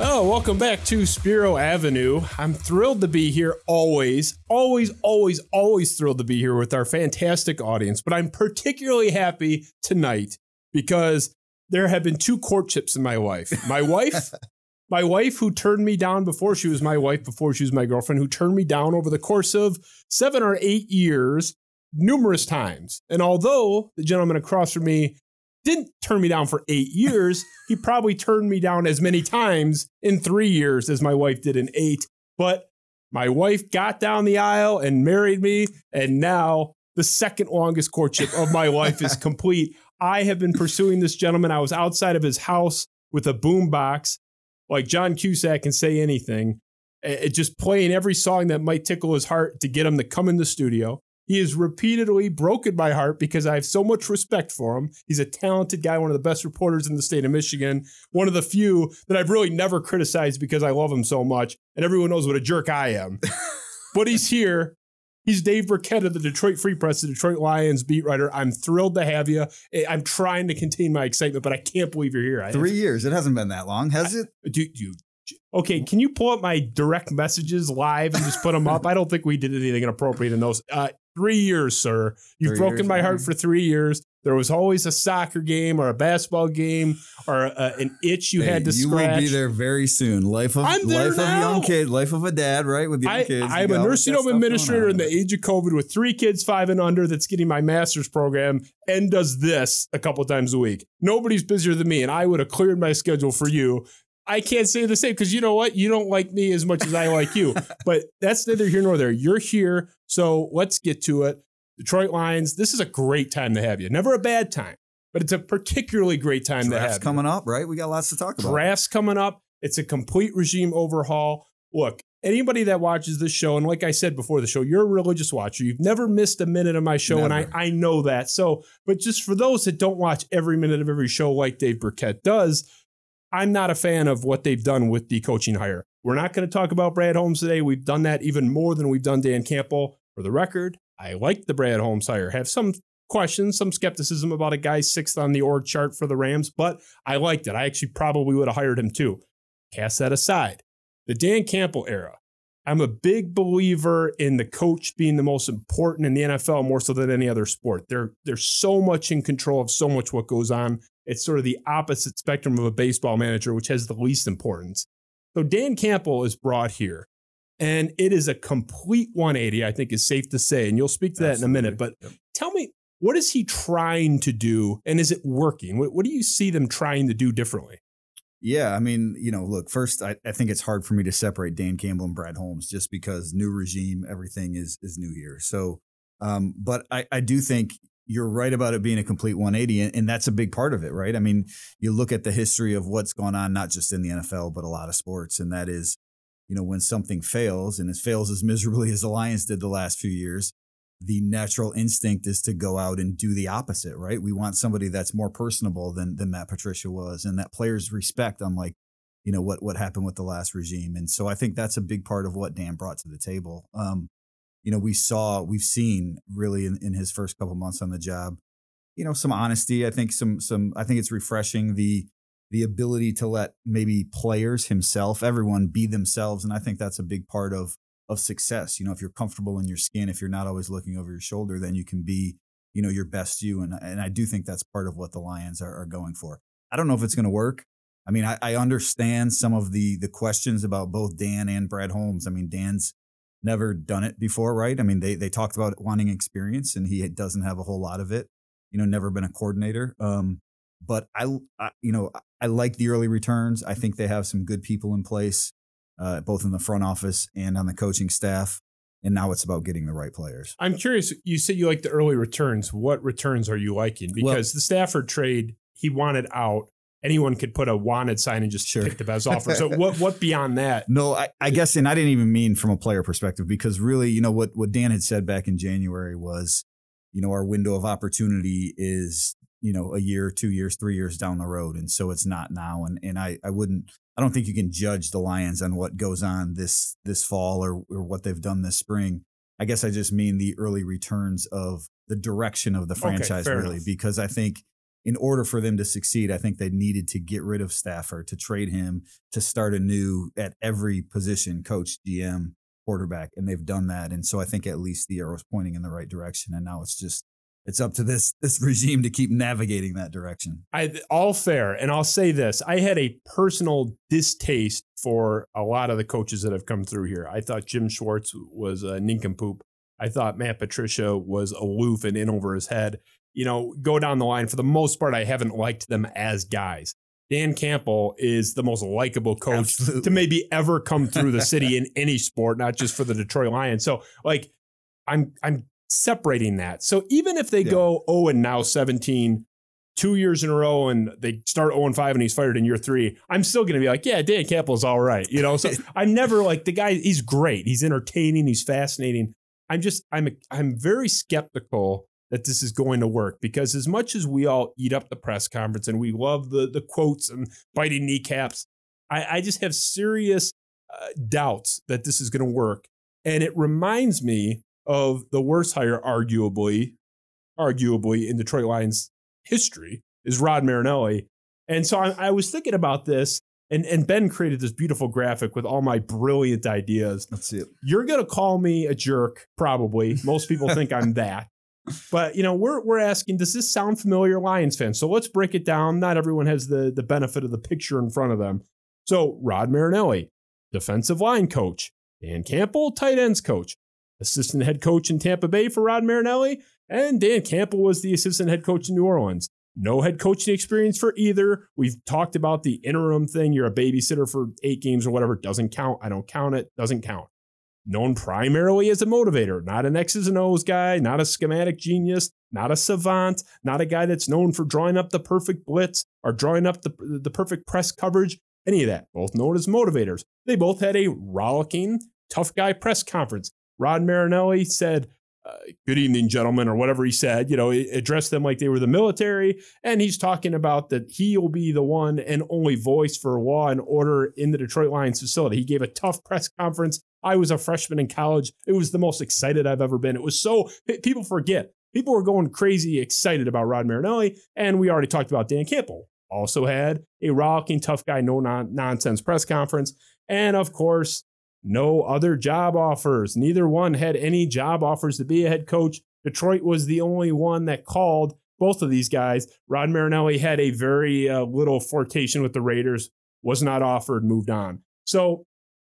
Oh, welcome back to Spiro Avenue. I'm thrilled to be here always, always, always, always thrilled to be here with our fantastic audience. But I'm particularly happy tonight because there have been two courtships in my life. My wife, my wife who turned me down before she was my wife, before she was my girlfriend, who turned me down over the course of seven or eight years, numerous times. And although the gentleman across from me didn't turn me down for eight years, he probably turned me down as many times in three years as my wife did in eight. But my wife got down the aisle and married me. And now the second longest courtship of my life is complete. I have been pursuing this gentleman. I was outside of his house with a boombox, like John Cusack can say anything, it just playing every song that might tickle his heart to get him to come in the studio. He has repeatedly broken my heart because I have so much respect for him. He's a talented guy, one of the best reporters in the state of Michigan, one of the few that I've really never criticized because I love him so much. And everyone knows what a jerk I am. but he's here He's Dave Birkett of the Detroit Free Press, the Detroit Lions beat writer. I'm thrilled to have you. I'm trying to contain my excitement, but I can't believe you're here. Three years. It hasn't been that long, has it? Do, do, okay, can you pull up my direct messages live and just put them up? I don't think we did anything inappropriate in those. Uh, three years, sir. You've three broken years, my heart for three years. There was always a soccer game or a basketball game or a, an itch you hey, had to you scratch. You will be there very soon. Life of life now. of a young kid, life of a dad, right? With young I, kids. I'm a nursing home administrator in the age of COVID with three kids, five and under, that's getting my master's program and does this a couple times a week. Nobody's busier than me, and I would have cleared my schedule for you. I can't say the same because you know what? You don't like me as much as I like you. but that's neither here nor there. You're here. So let's get to it. Detroit Lions, this is a great time to have you. Never a bad time but it's a particularly great time Drafts to have. coming up, right? We got lots to talk about. Drafts coming up. It's a complete regime overhaul. Look, anybody that watches this show, and like I said before the show, you're a religious watcher. You've never missed a minute of my show, never. and I, I know that. So, but just for those that don't watch every minute of every show like Dave Birkett does, I'm not a fan of what they've done with the coaching hire. We're not going to talk about Brad Holmes today. We've done that even more than we've done Dan Campbell. For the record, I like the Brad Holmes hire. Have some questions, some skepticism about a guy sixth on the org chart for the Rams, but I liked it. I actually probably would have hired him too. Cast that aside. The Dan Campbell era. I'm a big believer in the coach being the most important in the NFL more so than any other sport. They're they're so much in control of so much what goes on. It's sort of the opposite spectrum of a baseball manager, which has the least importance. So Dan Campbell is brought here. And it is a complete 180, I think is safe to say. And you'll speak to that Absolutely. in a minute. But yep. tell me, what is he trying to do, and is it working? What, what do you see them trying to do differently? Yeah, I mean, you know, look, first, I, I think it's hard for me to separate Dan Campbell and Brad Holmes just because new regime, everything is is new here. So, um, but I, I do think you're right about it being a complete 180, and, that's a big part of it, right? I mean, you look at the history of what's gone on, not just in the NFL, but a lot of sports, and that is, you know, when something fails, and it fails as miserably as the Lions did the last few years, the natural instinct is to go out and do the opposite, right? We want somebody that's more personable than than Matt Patricia was, and that players respect, unlike you know what what happened with the last regime. And so I think that's a big part of what Dan brought to the table. Um, you know, we saw, we've seen really in, in his first couple months on the job, you know, some honesty. I think some some I think it's refreshing the the ability to let maybe players himself, everyone be themselves, and I think that's a big part of of success. You know, if you're comfortable in your skin, if you're not always looking over your shoulder, then you can be, you know, your best you. And and I do think that's part of what the Lions are, are going for. I don't know if it's going to work. I mean, I, I understand some of the the questions about both Dan and Brad Holmes. I mean, Dan's never done it before, right? I mean, they they talked about wanting experience, and he doesn't have a whole lot of it. You know, never been a coordinator. Um, but I, I, you know, I like the early returns. I think they have some good people in place uh, both in the front office and on the coaching staff. And now it's about getting the right players. I'm curious. You said you like the early returns. What returns are you liking? Because well, the Stafford trade, he wanted out. Anyone could put a wanted sign and just sure. pick the best offer. So what what beyond that? No, I, I guess, and I didn't even mean from a player perspective because really, you know what what Dan had said back in January was, you know, our window of opportunity is, you know, a year, two years, three years down the road. And so it's not now. And and I, I wouldn't I don't think you can judge the Lions on what goes on this this fall or, or what they've done this spring. I guess I just mean the early returns of the direction of the franchise, okay, really, enough. because I think in order for them to succeed, I think they needed to get rid of Stafford, to trade him, to start anew at every position, coach, GM, quarterback, and they've done that. And so I think at least the arrow's pointing in the right direction. And now it's just it's up to this this regime to keep navigating that direction. I all fair, and I'll say this: I had a personal distaste for a lot of the coaches that have come through here. I thought Jim Schwartz was a nincompoop. I thought Matt Patricia was aloof and in over his head. You know, go down the line. For the most part, I haven't liked them as guys. Dan Campbell is the most likable coach Absolutely. to maybe ever come through the city in any sport, not just for the Detroit Lions. So, like, I'm I'm separating that. So even if they Yeah. go 0 and now 17, two years in a row, and they start 0 and 5 and he's fired in year three, I'm still going to be like, yeah, Dan Campbell's all right. You know, so I'm never like the guy. He's great. He's entertaining. He's fascinating. I'm just I'm I'm very skeptical that this is going to work because as much as we all eat up the press conference and we love the the quotes and biting kneecaps, I, I just have serious uh, doubts that this is going to work. And it reminds me of the worst hire, arguably, arguably in Detroit Lions history, is Rod Marinelli. And so I, I was thinking about this, and, and Ben created this beautiful graphic with all my brilliant ideas. Let's see it. You're gonna call me a jerk, probably. Most people think I'm that. But you know, we're we're asking, does this sound familiar, Lions fans? So let's break it down. Not everyone has the the benefit of the picture in front of them. So Rod Marinelli, defensive line coach, Dan Campbell, tight ends coach, assistant head coach in Tampa Bay for Rod Marinelli, and Dan Campbell was the assistant head coach in New Orleans. No head coaching experience for either. We've talked about the interim thing. You're a babysitter for eight games or whatever. Doesn't count. I don't count it. Doesn't count. Known primarily as a motivator, not an X's and O's guy, not a schematic genius, not a savant, not a guy that's known for drawing up the perfect blitz or drawing up the, the perfect press coverage, any of that. Both known as motivators. They both had a rollicking, tough guy press conference. Rod Marinelli said, uh, good evening, gentlemen, or whatever he said, you know, addressed them like they were the military. And he's talking about that he will be the one and only voice for law and order in the Detroit Lions facility. He gave a tough press conference. I was a freshman in college. It was the most excited I've ever been. It was so, people forget. People were going crazy excited about Rod Marinelli. And we already talked about Dan Campbell. Also had a rollicking, tough guy, no non- nonsense press conference. And of course, no other job offers. Neither one had any job offers to be a head coach. Detroit was the only one that called both of these guys. Rod Marinelli had a very uh, little flirtation with the Raiders, was not offered, moved on. So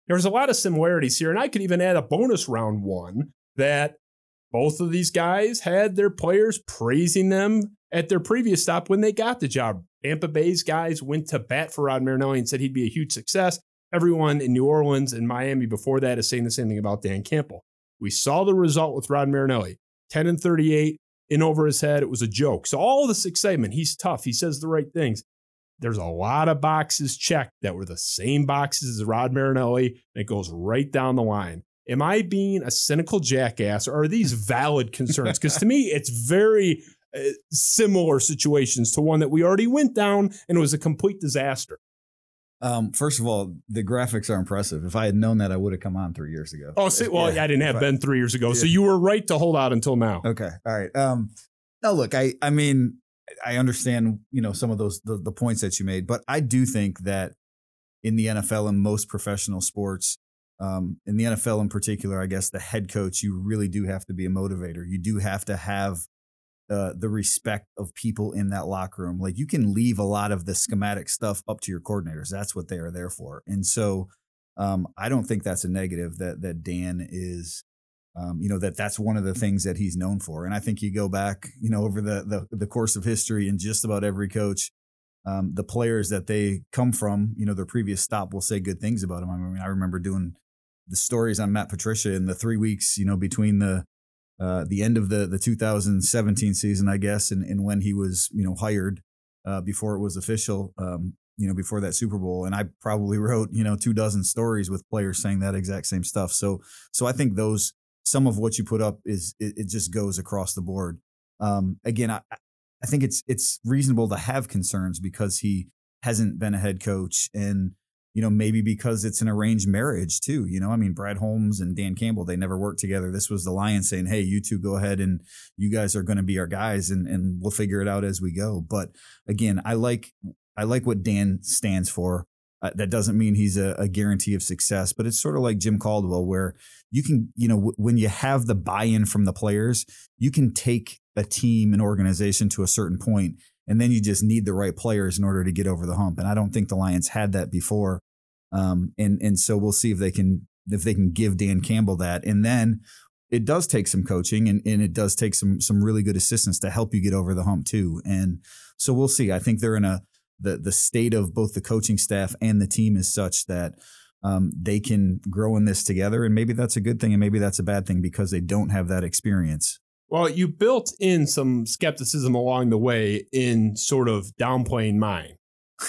there's a lot of similarities here. And I could even add a bonus round one that both of these guys had their players praising them at their previous stop when they got the job. Tampa Bay's guys went to bat for Rod Marinelli and said he'd be a huge success. Everyone in New Orleans and Miami before that is saying the same thing about Dan Campbell. We saw the result with Rod Marinelli 10 and 38, in over his head. It was a joke. So, all this excitement, he's tough, he says the right things. There's a lot of boxes checked that were the same boxes as Rod Marinelli, and it goes right down the line. Am I being a cynical jackass, or are these valid concerns? Because to me, it's very uh, similar situations to one that we already went down, and it was a complete disaster. Um, first of all, the graphics are impressive. If I had known that, I would have come on three years ago. Oh, see, well, Yeah, I didn't have but- Ben three years ago, so you were right to hold out until now. Okay. All right. Um, now look, I, I mean, I understand, you know, some of those, the, the points that you made, but I do think that in the NFL and most professional sports, um, in the NFL in particular, I guess the head coach, you really do have to be a motivator. You do have to have uh, the respect of people in that locker room. Like you can leave a lot of the schematic stuff up to your coordinators. That's what they are there for. And so um, I don't think that's a negative that that Dan is um, you know that that's one of the things that he's known for. And I think you go back, you know, over the the, the course of history, and just about every coach, um, the players that they come from, you know, their previous stop will say good things about him. I mean, I remember doing the stories on Matt Patricia in the three weeks, you know, between the uh, the end of the the 2017 season, I guess, and, and when he was, you know, hired uh, before it was official, um, you know, before that Super Bowl. And I probably wrote, you know, two dozen stories with players saying that exact same stuff. So, so I think those some of what you put up is it, it just goes across the board. Um, again, I, I think it's it's reasonable to have concerns because he hasn't been a head coach and you know maybe because it's an arranged marriage too you know? I mean brad holmes and dan campbell they never worked together. This was the lions saying hey you two go ahead and you guys are going to be our guys and, and we'll figure it out as we go. But again i like i like what dan stands for uh, that doesn't mean he's a, a, guarantee of success but it's sort of like jim caldwell where you can you know w- when you have the buy-in from the players you can take a team an organization to a certain point and then you just need the right players in order to get over the hump. And I don't think the Lions had that before. Um, and and so we'll see if they can if they can give Dan Campbell that. And then it does take some coaching and, and it does take some some really good assistance to help you get over the hump too. And so we'll see. I think they're in a the the state of both the coaching staff and the team is such that um, they can grow in this together. And maybe that's a good thing and maybe that's a bad thing because they don't have that experience. Well, you built in some skepticism along the way in sort of downplaying mine.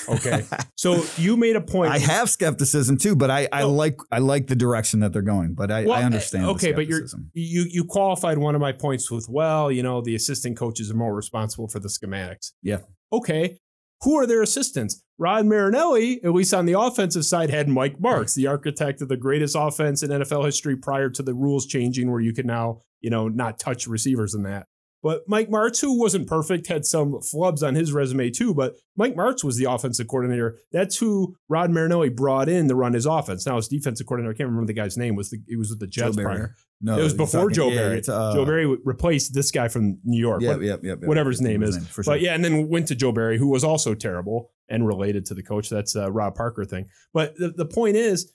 Okay. so you made a point. I have skepticism too, but I, I like I like the direction that they're going. But I, well, I understand. Okay, but you're you you qualified one of my points with well, you know, the assistant coaches are more responsible for the schematics. Yeah. Okay. Who are their assistants? Rod Marinelli, at least on the offensive side, had Mike Martz, the architect of the greatest offense in NFL history prior to the rules changing, where you can now you know, not touch receivers in that. But Mike Martz, who wasn't perfect, had some flubs on his resume too. But Mike Martz was the offensive coordinator. That's who Rod Marinelli brought in to run his offense. Now his defensive coordinator, I can't remember the guy's name. Was the he was with the Jets prior? No, it was before Joe yeah, Barry. Uh, Joe Barry replaced this guy from New York. Yeah, yeah, yeah. Whatever his name is. Name, sure. But yeah, and then went to Joe Barry, who was also terrible and related to the coach. That's a Rob Parker thing. But the, the point is,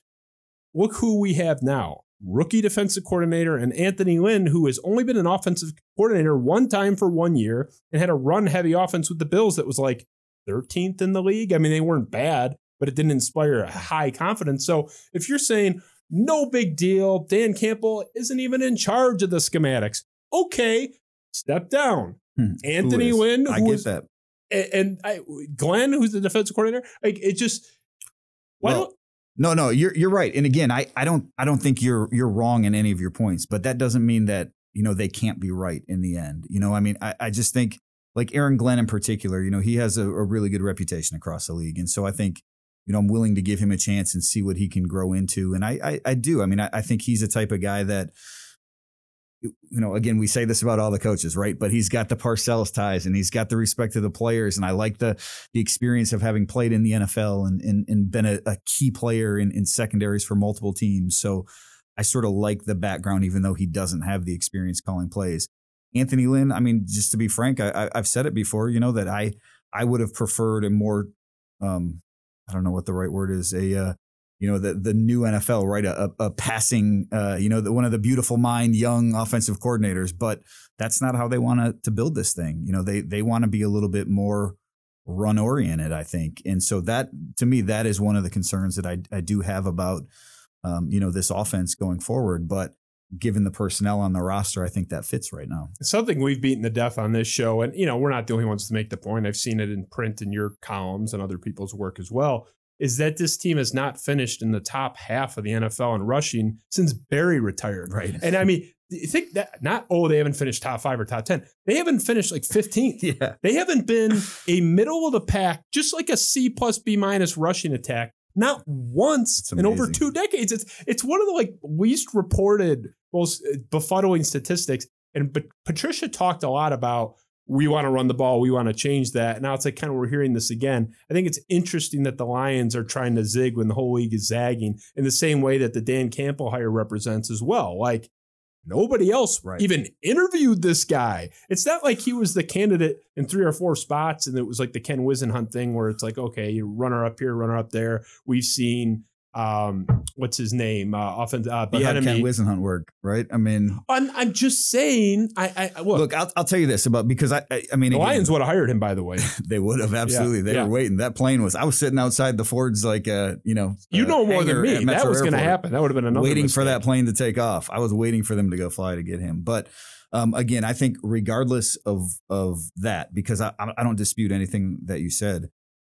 look who we have now rookie defensive coordinator, and Anthony Lynn, who has only been an offensive coordinator one time for one year and had a run heavy offense with the Bills that was like 13th in the league. I mean, they weren't bad, but it didn't inspire a high confidence. So if you're saying no big deal, Dan Campbell isn't even in charge of the schematics, okay, step down. Hmm, Anthony Lynn, I get that. And, and I, Glenn, who's the defensive coordinator, like it just why well, don't no, no, you're you're right. And again, I, I don't I don't think you're you're wrong in any of your points, but that doesn't mean that, you know, they can't be right in the end. You know, I mean, I, I just think like Aaron Glenn in particular, you know, he has a, a really good reputation across the league. And so I think, you know, I'm willing to give him a chance and see what he can grow into. And I I, I do. I mean, I, I think he's a type of guy that you know, again, we say this about all the coaches, right? But he's got the Parcells ties and he's got the respect of the players. And I like the the experience of having played in the NFL and and, and been a, a key player in, in secondaries for multiple teams. So I sort of like the background, even though he doesn't have the experience calling plays. Anthony Lynn, I mean, just to be frank, I, have said it before, you know, that I I would have preferred a more, um, I don't know what the right word is, a uh, you know the the new NFL, right? A, a passing, uh, you know, the, one of the beautiful mind young offensive coordinators, but that's not how they want to build this thing. You know, they they want to be a little bit more run oriented, I think, and so that to me that is one of the concerns that I I do have about um, you know this offense going forward, but. Given the personnel on the roster, I think that fits right now. Something we've beaten to death on this show, and you know we're not the only ones to make the point. I've seen it in print in your columns and other people's work as well is that this team has not finished in the top half of the NFL in rushing since Barry retired. Right. And I mean, you think that not, oh, they haven't finished top five or top 10. They haven't finished like 15th. Yeah. They haven't been a middle of the pack, just like a C plus B minus rushing attack. Not once in over two decades. It's it's one of the like least reported, most uh, befuddling statistics. And but Patricia talked a lot about we want to run the ball. We want to change that. Now it's like kind of we're hearing this again. I think it's interesting that the Lions are trying to zig when the whole league is zagging in the same way that the Dan Campbell hire represents as well. Like nobody else right. even interviewed this guy. It's not like he was the candidate in three or four spots and it was like the Ken Whisenhunt thing where it's like, okay, you runner up here, runner up there. We've seen um, what's his name? Uh, often, uh, but how can Whisenhunt work, right? I mean, I'm, I'm just saying. I, I look, look I'll, I'll tell you this about because I, I, I mean, the again, Lions would have hired him, by the way. they would have absolutely. Yeah, they yeah. were waiting. That plane was. I was sitting outside the Ford's, like, uh, you know, you know more than me. That was going to happen. That would have been another waiting mistake. for that plane to take off. I was waiting for them to go fly to get him, but. Um, again, I think regardless of of that, because I, I don't dispute anything that you said.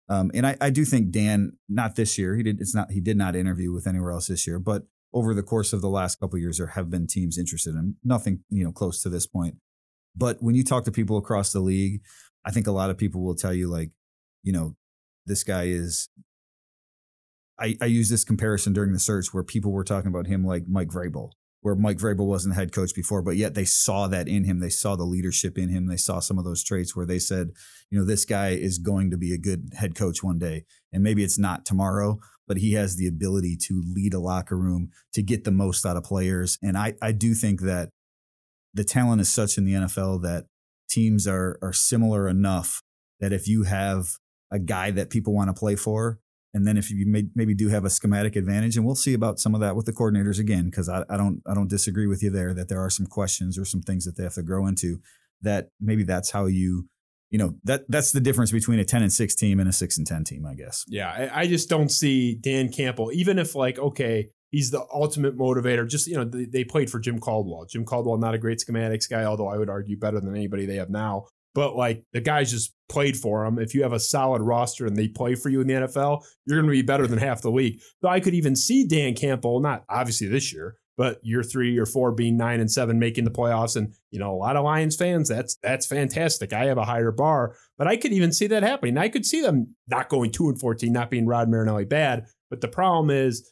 Um, and I, I do think Dan, not this year, he did. It's not. He did not interview with anywhere else this year. But over the course of the last couple years, there have been teams interested in nothing, you know, close to this point. But when you talk to people across the league, I think a lot of people will tell you like, you know, this guy is. I, I use this comparison during the search where people were talking about him like Mike Vrabel, where Mike Vrabel wasn't head coach before, but yet they saw that in him. They saw the leadership in him. They saw some of those traits where they said, you know, this guy is going to be a good head coach one day. And maybe it's not tomorrow, but he has the ability to lead a locker room to get the most out of players. And I, I do think that the talent is such in the NFL that teams are are similar enough that if you have a guy that people want to play for, and then if you may, maybe do have a schematic advantage, and we'll see about some of that with the coordinators again, because I, I don't I don't disagree with you there that there are some questions or some things that they have to grow into. That maybe that's how you you know that that's the difference between a 10 and 6 team and a 6 and 10 team i guess yeah I, I, just don't see dan campbell even if like okay he's the ultimate motivator just you know they, they, played for jim caldwell jim caldwell not a great schematics guy although i would argue better than anybody they have now but like the guys just played for him if you have a solid roster and they play for you in the nfl you're going to be better than half the league so i could even see dan campbell not obviously this year but year three or four being nine and seven, making the playoffs. And, you know, a lot of Lions fans, that's that's fantastic. I have a higher bar, but I could even see that happening. I could see them not going two and 14, not being Rod Marinelli bad. But the problem is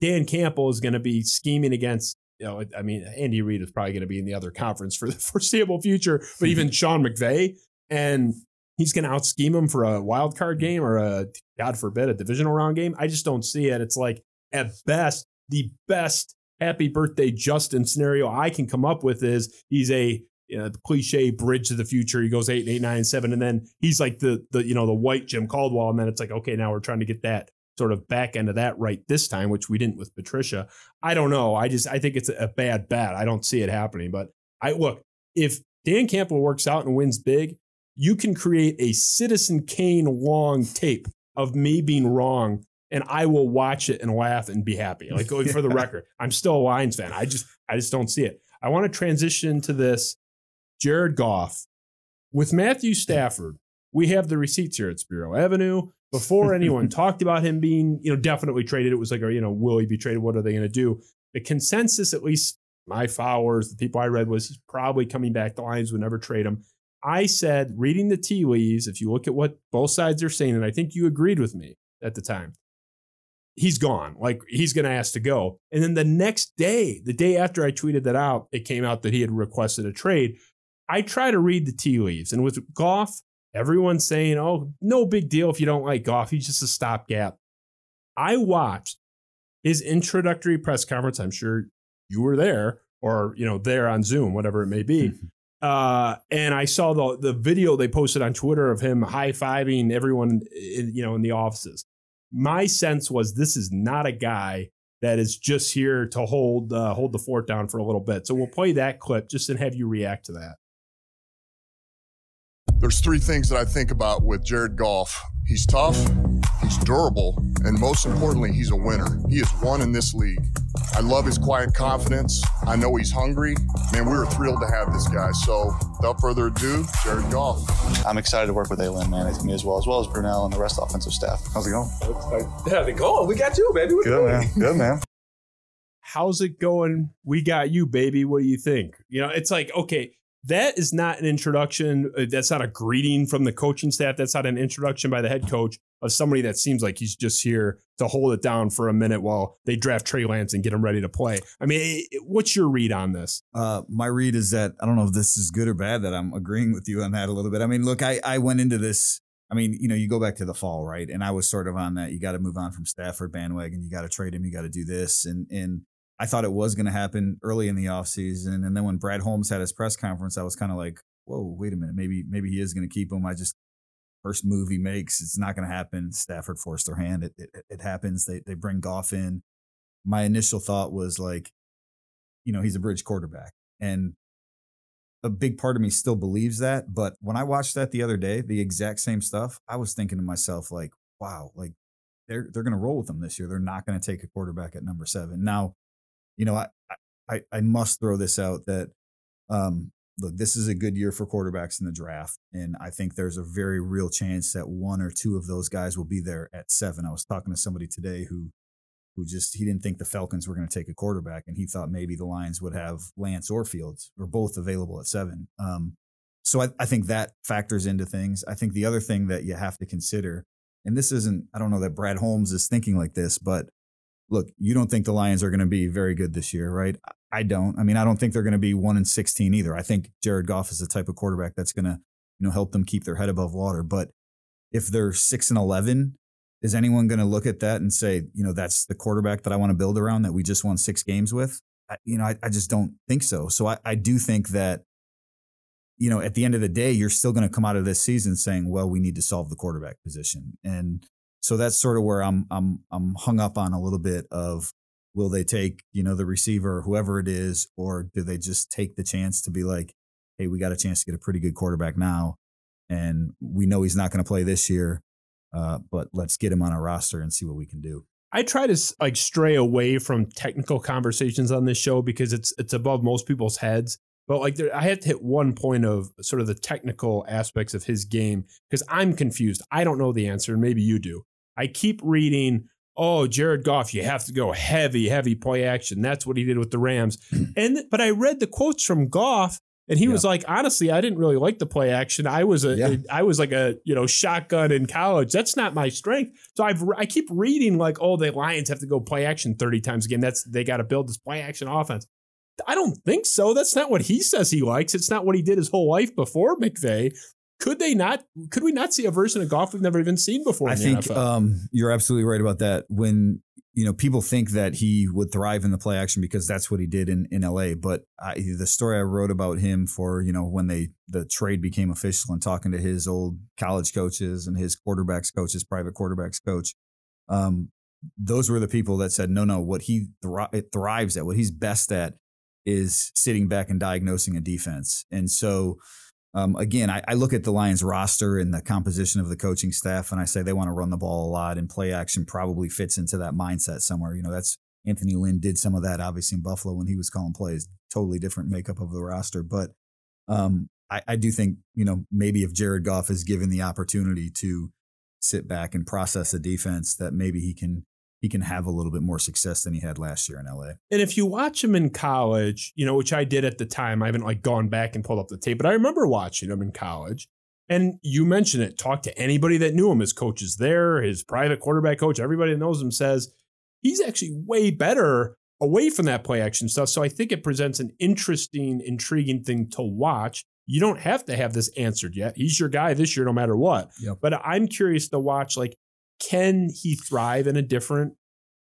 Dan Campbell is going to be scheming against, you know, I mean, Andy Reid is probably going to be in the other conference for the foreseeable future, but mm-hmm. even Sean McVay. And he's going to out scheme him for a wild card mm-hmm. game or a, God forbid, a divisional round game. I just don't see it. It's like, at best, the best happy birthday Justin scenario I can come up with is he's a you know, the cliche bridge to the future. He goes eight and eight, nine and seven, and then he's like the the you know the white Jim Caldwell, and then it's like okay, now we're trying to get that sort of back end of that right this time, which we didn't with Patricia. I don't know. I just I think it's a bad bet. I don't see it happening. But I look if Dan Campbell works out and wins big, you can create a Citizen Kane long tape of me being wrong and I will watch it and laugh and be happy. Like going for the record, I'm still a Lions fan. I just I just don't see it. I want to transition to this Jared Goff with Matthew Stafford. We have the receipts here at Spiro Avenue. Before anyone talked about him being, you know, definitely traded, it was like, you know, will he be traded? What are they going to do? The consensus, at least my followers, the people I read, was probably coming back. The Lions would never trade him. I said, reading the tea leaves, if you look at what both sides are saying, and I think you agreed with me at the time, he's gone. Like he's going to ask to go. And then the next day, the day after I tweeted that out, it came out that he had requested a trade. I try to read the tea leaves. And with Goff, everyone's saying, oh, no big deal if you don't like Goff. He's just a stopgap. I watched his introductory press conference. I'm sure you were there or, you know, there on Zoom, whatever it may be. Uh, and I saw the the video they posted on Twitter of him high fiving everyone, in, you know, in the offices my sense was this is not a guy that is just here to hold uh, hold the fort down for a little bit. So we'll play that clip just and have you react to that. There's three things that I think about with Jared Goff. He's tough, he's durable, and most importantly, he's a winner. He has won in this league. I love his quiet confidence. I know he's hungry. Man, we were thrilled to have this guy. So, without further ado, Jared Goff. I'm excited to work with Aylin, man. I think me as well, as well as Brunell and the rest of the offensive staff. How's it going? How's it going? We got you, baby. Good, man. Good, man. How's it going? We got you, baby. What do you think? You know, it's like, okay, that is not an introduction. Uh, that's not a greeting from the coaching staff. That's not an introduction by the head coach of somebody that seems like he's just here to hold it down for a minute while they draft Trey Lance and get him ready to play. I mean, what's your read on this? Uh, my read is that I don't know if this is good or bad that I'm agreeing with you on that a little bit. I mean, look, I, I went into this. I mean, you know, you go back to the fall, right? And I was sort of on that. You got to move on from Stafford bandwagon. You got to trade him. You got to do this. And and I thought it was going to happen early in the offseason. And then when Brad Holmes had his press conference, I was kind of like, whoa, wait a minute. Maybe, maybe he is going to keep him. I just, first move he makes, it's not going to happen. Stafford forced their hand. It, it, it happens. They, they bring Goff in. My initial thought was like, you know, he's a bridge quarterback. And a big part of me still believes that. But when I watched that the other day, the exact same stuff, I was thinking to myself, like, wow, like they're they're going to roll with him this year. They're not going to take a quarterback at number seven. Now, you know, I, I, I must throw this out that, um, look, this is a good year for quarterbacks in the draft. And I think there's a very real chance that one or two of those guys will be there at seven. I was talking to somebody today who who just he didn't think the Falcons were going to take a quarterback, and he thought maybe the Lions would have Lance or Fields or both available at seven. Um, so I, I think that factors into things. I think the other thing that you have to consider, and this isn't, I don't know that Brad Holmes is thinking like this, but look, you don't think the Lions are going to be very good this year, right? I don't. I mean, I don't think they're going to be one in sixteen either. I think Jared Goff is the type of quarterback that's going to, you know, help them keep their head above water. But if they're six and eleven, is anyone going to look at that and say, you know, that's the quarterback that I want to build around that we just won six games with? I, you know, I, I just don't think so. So I, I do think that, you know, at the end of the day, you're still going to come out of this season saying, well, we need to solve the quarterback position. And so that's sort of where I'm, I'm, I'm hung up on a little bit of will they take, you know, the receiver, or whoever it is, or do they just take the chance to be like, hey, we got a chance to get a pretty good quarterback now. And we know he's not going to play this year uh, but let's get him on a roster and see what we can do. I try to like stray away from technical conversations on this show because it's it's above most people's heads. But like, there, I have to hit one point of sort of the technical aspects of his game because I'm confused. I don't know the answer, and maybe you do. I keep reading, oh, Jared Goff, you have to go heavy, heavy play action. That's what he did with the Rams. and but I read the quotes from Goff, and he yeah. was like, honestly, I didn't really like the play action. I was a, yeah. I was like a, you know, shotgun in college. That's not my strength. So I've, I keep reading like, oh, the Lions have to go play action 30 times again. That's, they got to build this play action offense. I don't think so. That's not what he says he likes. It's not what he did his whole life before McVay. Could they not? Could we not see a version of Goff we've never even seen before? I think um, you're absolutely right about that. When you know, people think that he would thrive in the play action because that's what he did in, in LA. But I, the story I wrote about him for, you know, when they, the trade became official and talking to his old college coaches and his quarterbacks coach, his private quarterbacks coach, um, those were the people that said, no, no, what he thri- thrives at, what he's best at is sitting back and diagnosing a defense. And so, um, again, I, I, look at the Lions roster and the composition of the coaching staff, and I say they want to run the ball a lot, and play action probably fits into that mindset somewhere. You know, that's Anthony Lynn did some of that obviously in Buffalo when he was calling plays. Totally different makeup of the roster, but um, I, I do think you know maybe if Jared Goff is given the opportunity to sit back and process a defense, that maybe he can he can have a little bit more success than he had last year in LA. And if you watch him in college, you know, which I did at the time, I haven't like gone back and pulled up the tape, but I remember watching him in college. And you mentioned it, talk to anybody that knew him, his coaches there, his private quarterback coach, everybody that knows him says he's actually way better away from that play action stuff. So I think it presents an interesting, intriguing thing to watch. You don't have to have this answered yet. He's your guy this year, no matter what. Yep. But I'm curious to watch like can he thrive in a different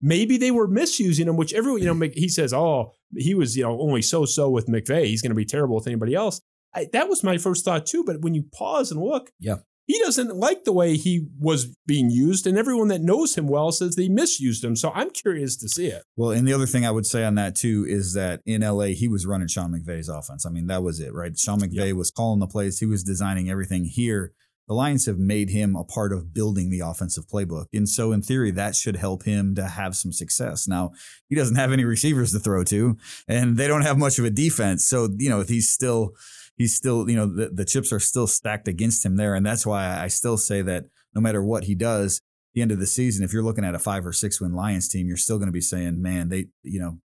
maybe they were misusing him which everyone you know he says oh he was you know only so so with mcvay. He's going to be terrible with anybody else. I, that was my first thought too but when you pause and look yeah. he doesn't like the way he was being used and everyone that knows him well says they misused him so i'm curious to see it. Well and the other thing i would say on that too is that in la he was running sean mcvay's offense. I mean that was it right? Sean mcvay yep. was calling the plays. He was designing everything here the Lions have made him a part of building the offensive playbook. And so, in theory, that should help him to have some success. Now, he doesn't have any receivers to throw to, and they don't have much of a defense. So, you know, he's still, he's still, you know, the, the chips are still stacked against him there. And that's why I still say that no matter what he does, the end of the season, if you're looking at a five or six win Lions team, you're still going to be saying, man, they, you know,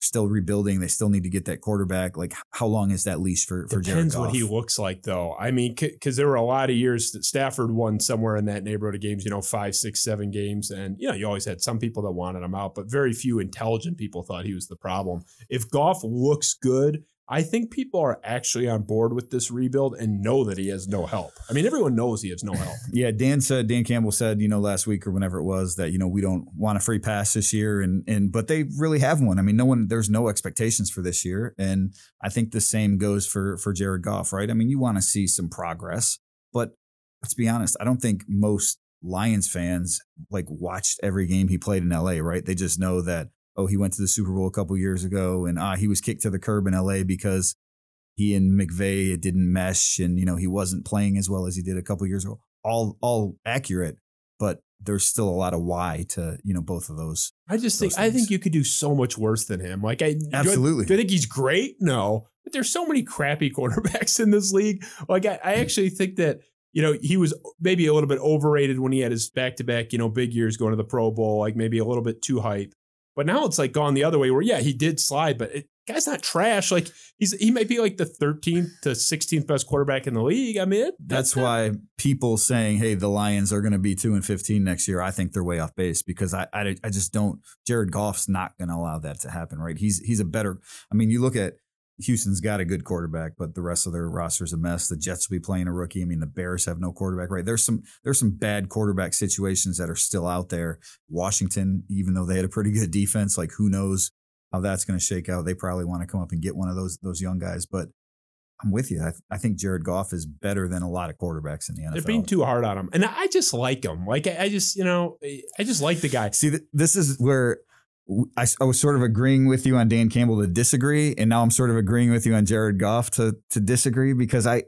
still rebuilding. They still need to get that quarterback. Like, how long is that leash for for Depends what he looks like, though. I mean, because there were a lot of years that Stafford won somewhere in that neighborhood of games. You know, five, six, seven games, and you know, you always had some people that wanted him out, but very few intelligent people thought he was the problem. If Goff looks good I think people are actually on board with this rebuild and know that he has no help. I mean, everyone knows he has no help. yeah, Dan said Dan Campbell said, you know, last week or whenever it was that, you know, we don't want a free pass this year and and but they really have one. I mean, no one there's no expectations for this year. And I think the same goes for for Jared Goff, right? I mean, you want to see some progress, but let's be honest, I don't think most Lions fans like watched every game he played in LA, right? They just know that oh, he went to the Super Bowl a couple years ago and ah, he was kicked to the curb in LA because he and McVay it didn't mesh and you know he wasn't playing as well as he did a couple years ago. All all accurate, but there's still a lot of why to you know both of those. I just think things. I think you could do so much worse than him. Like I absolutely do I, do I think he's great? No, but there's so many crappy quarterbacks in this league. Like I, I actually think that you know, he was maybe a little bit overrated when he had his back to back, you know, big years going to the Pro Bowl, like maybe a little bit too hype. But now it's like gone the other way where, yeah, he did slide, but it, guy's not trash. Like he's he might be like the 13th to 16th best quarterback in the league. I mean, it, That's why people saying, "Hey, the Lions are going to be two and fifteen next year." I think they're way off base because I, I, I just don't. Jared Goff's not going to allow that to happen, right? He's he's a better. I mean, you look at Houston's got a good quarterback, but the rest of their roster's a mess. The Jets will be playing a rookie. I mean, the Bears have no quarterback, right? There's some there's some bad quarterback situations that are still out there. Washington, even though they had a pretty good defense, like who knows how that's going to shake out? They probably want to come up and get one of those those young guys, but. I'm with you. I, I think Jared Goff is better than a lot of quarterbacks in the NFL. they're being too hard on him, and I just like him. Like I, I just you know I just like the guy. See, th- this is where I, I was sort of agreeing with you on Dan Campbell to disagree, and now I'm sort of agreeing with you on Jared Goff to to disagree because I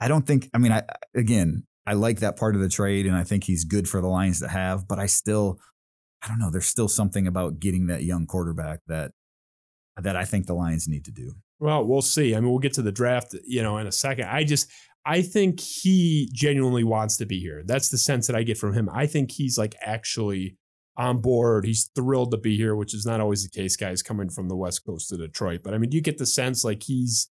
I don't think I mean I again I like that part of the trade, and I think he's good for the Lions to have, but I still I don't know. There's still something about getting that young quarterback that that I think the Lions need to do. Well, we'll see. I mean, we'll get to the draft, you know, in a second. I just, I think he genuinely wants to be here. That's the sense that I get from him. I think he's like actually on board. He's thrilled to be here, which is not always the case, guys, coming from the West Coast to Detroit. But I mean, you get the sense like he's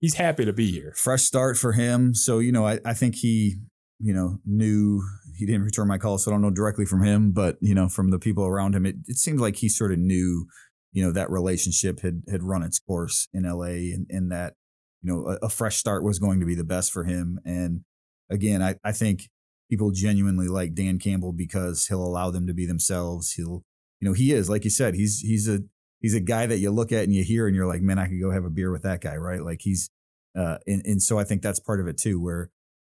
he's happy to be here? fresh start for him. So, you know, I, I think he, you know, knew he didn't return my call, so I don't know directly from him, but you know, from the people around him, it, it seemed like he sort of knew, you know, that relationship had had run its course in LA and, and that, you know, a, a fresh start was going to be the best for him. And again, I, I think people genuinely like Dan Campbell because he'll allow them to be themselves. He'll, you know, he is, like you said, he's he's a he's a guy that you look at and you hear and you're like, man, I could go have a beer with that guy, right? Like he's uh, and, and so I think that's part of it too, where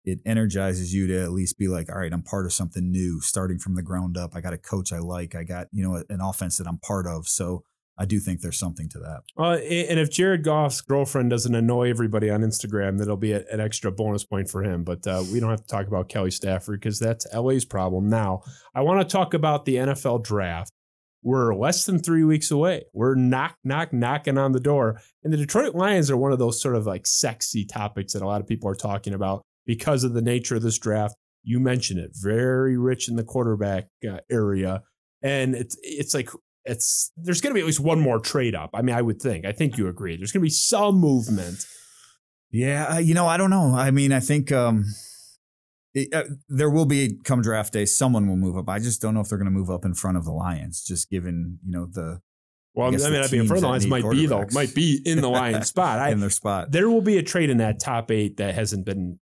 it energizes you to at least be like, all right, I'm part of something new, starting from the ground up. I got a coach I like. I got, you know, an offense that I'm part of. So I do think there's something to that. Uh, and if Jared Goff's girlfriend doesn't annoy everybody on Instagram, that'll be a- an extra bonus point for him. But uh, we don't have to talk about Kelly Stafford because that's LA's problem. Now, I want to talk about the NFL draft. We're less than three weeks away. We're knock, knock, knocking on the door. And the Detroit Lions are one of those sort of like sexy topics that a lot of people are talking about because of the nature of this draft. You mentioned it, very rich in the quarterback uh, area. And it's it's like it's there's going to be at least one more trade up. I mean, I would think. I think you agree. There's going to be some movement. Yeah, you know, I don't know. I mean, I think um, it, uh, there will be come draft day, someone will move up. I just don't know if they're going to move up in front of the Lions, just given you know the Well, I I, mean, I'd be in front of the Lions. Might be though. Might be in the Lions spot. I, in their spot. there will be a trade in that top eight that hasn't been uh,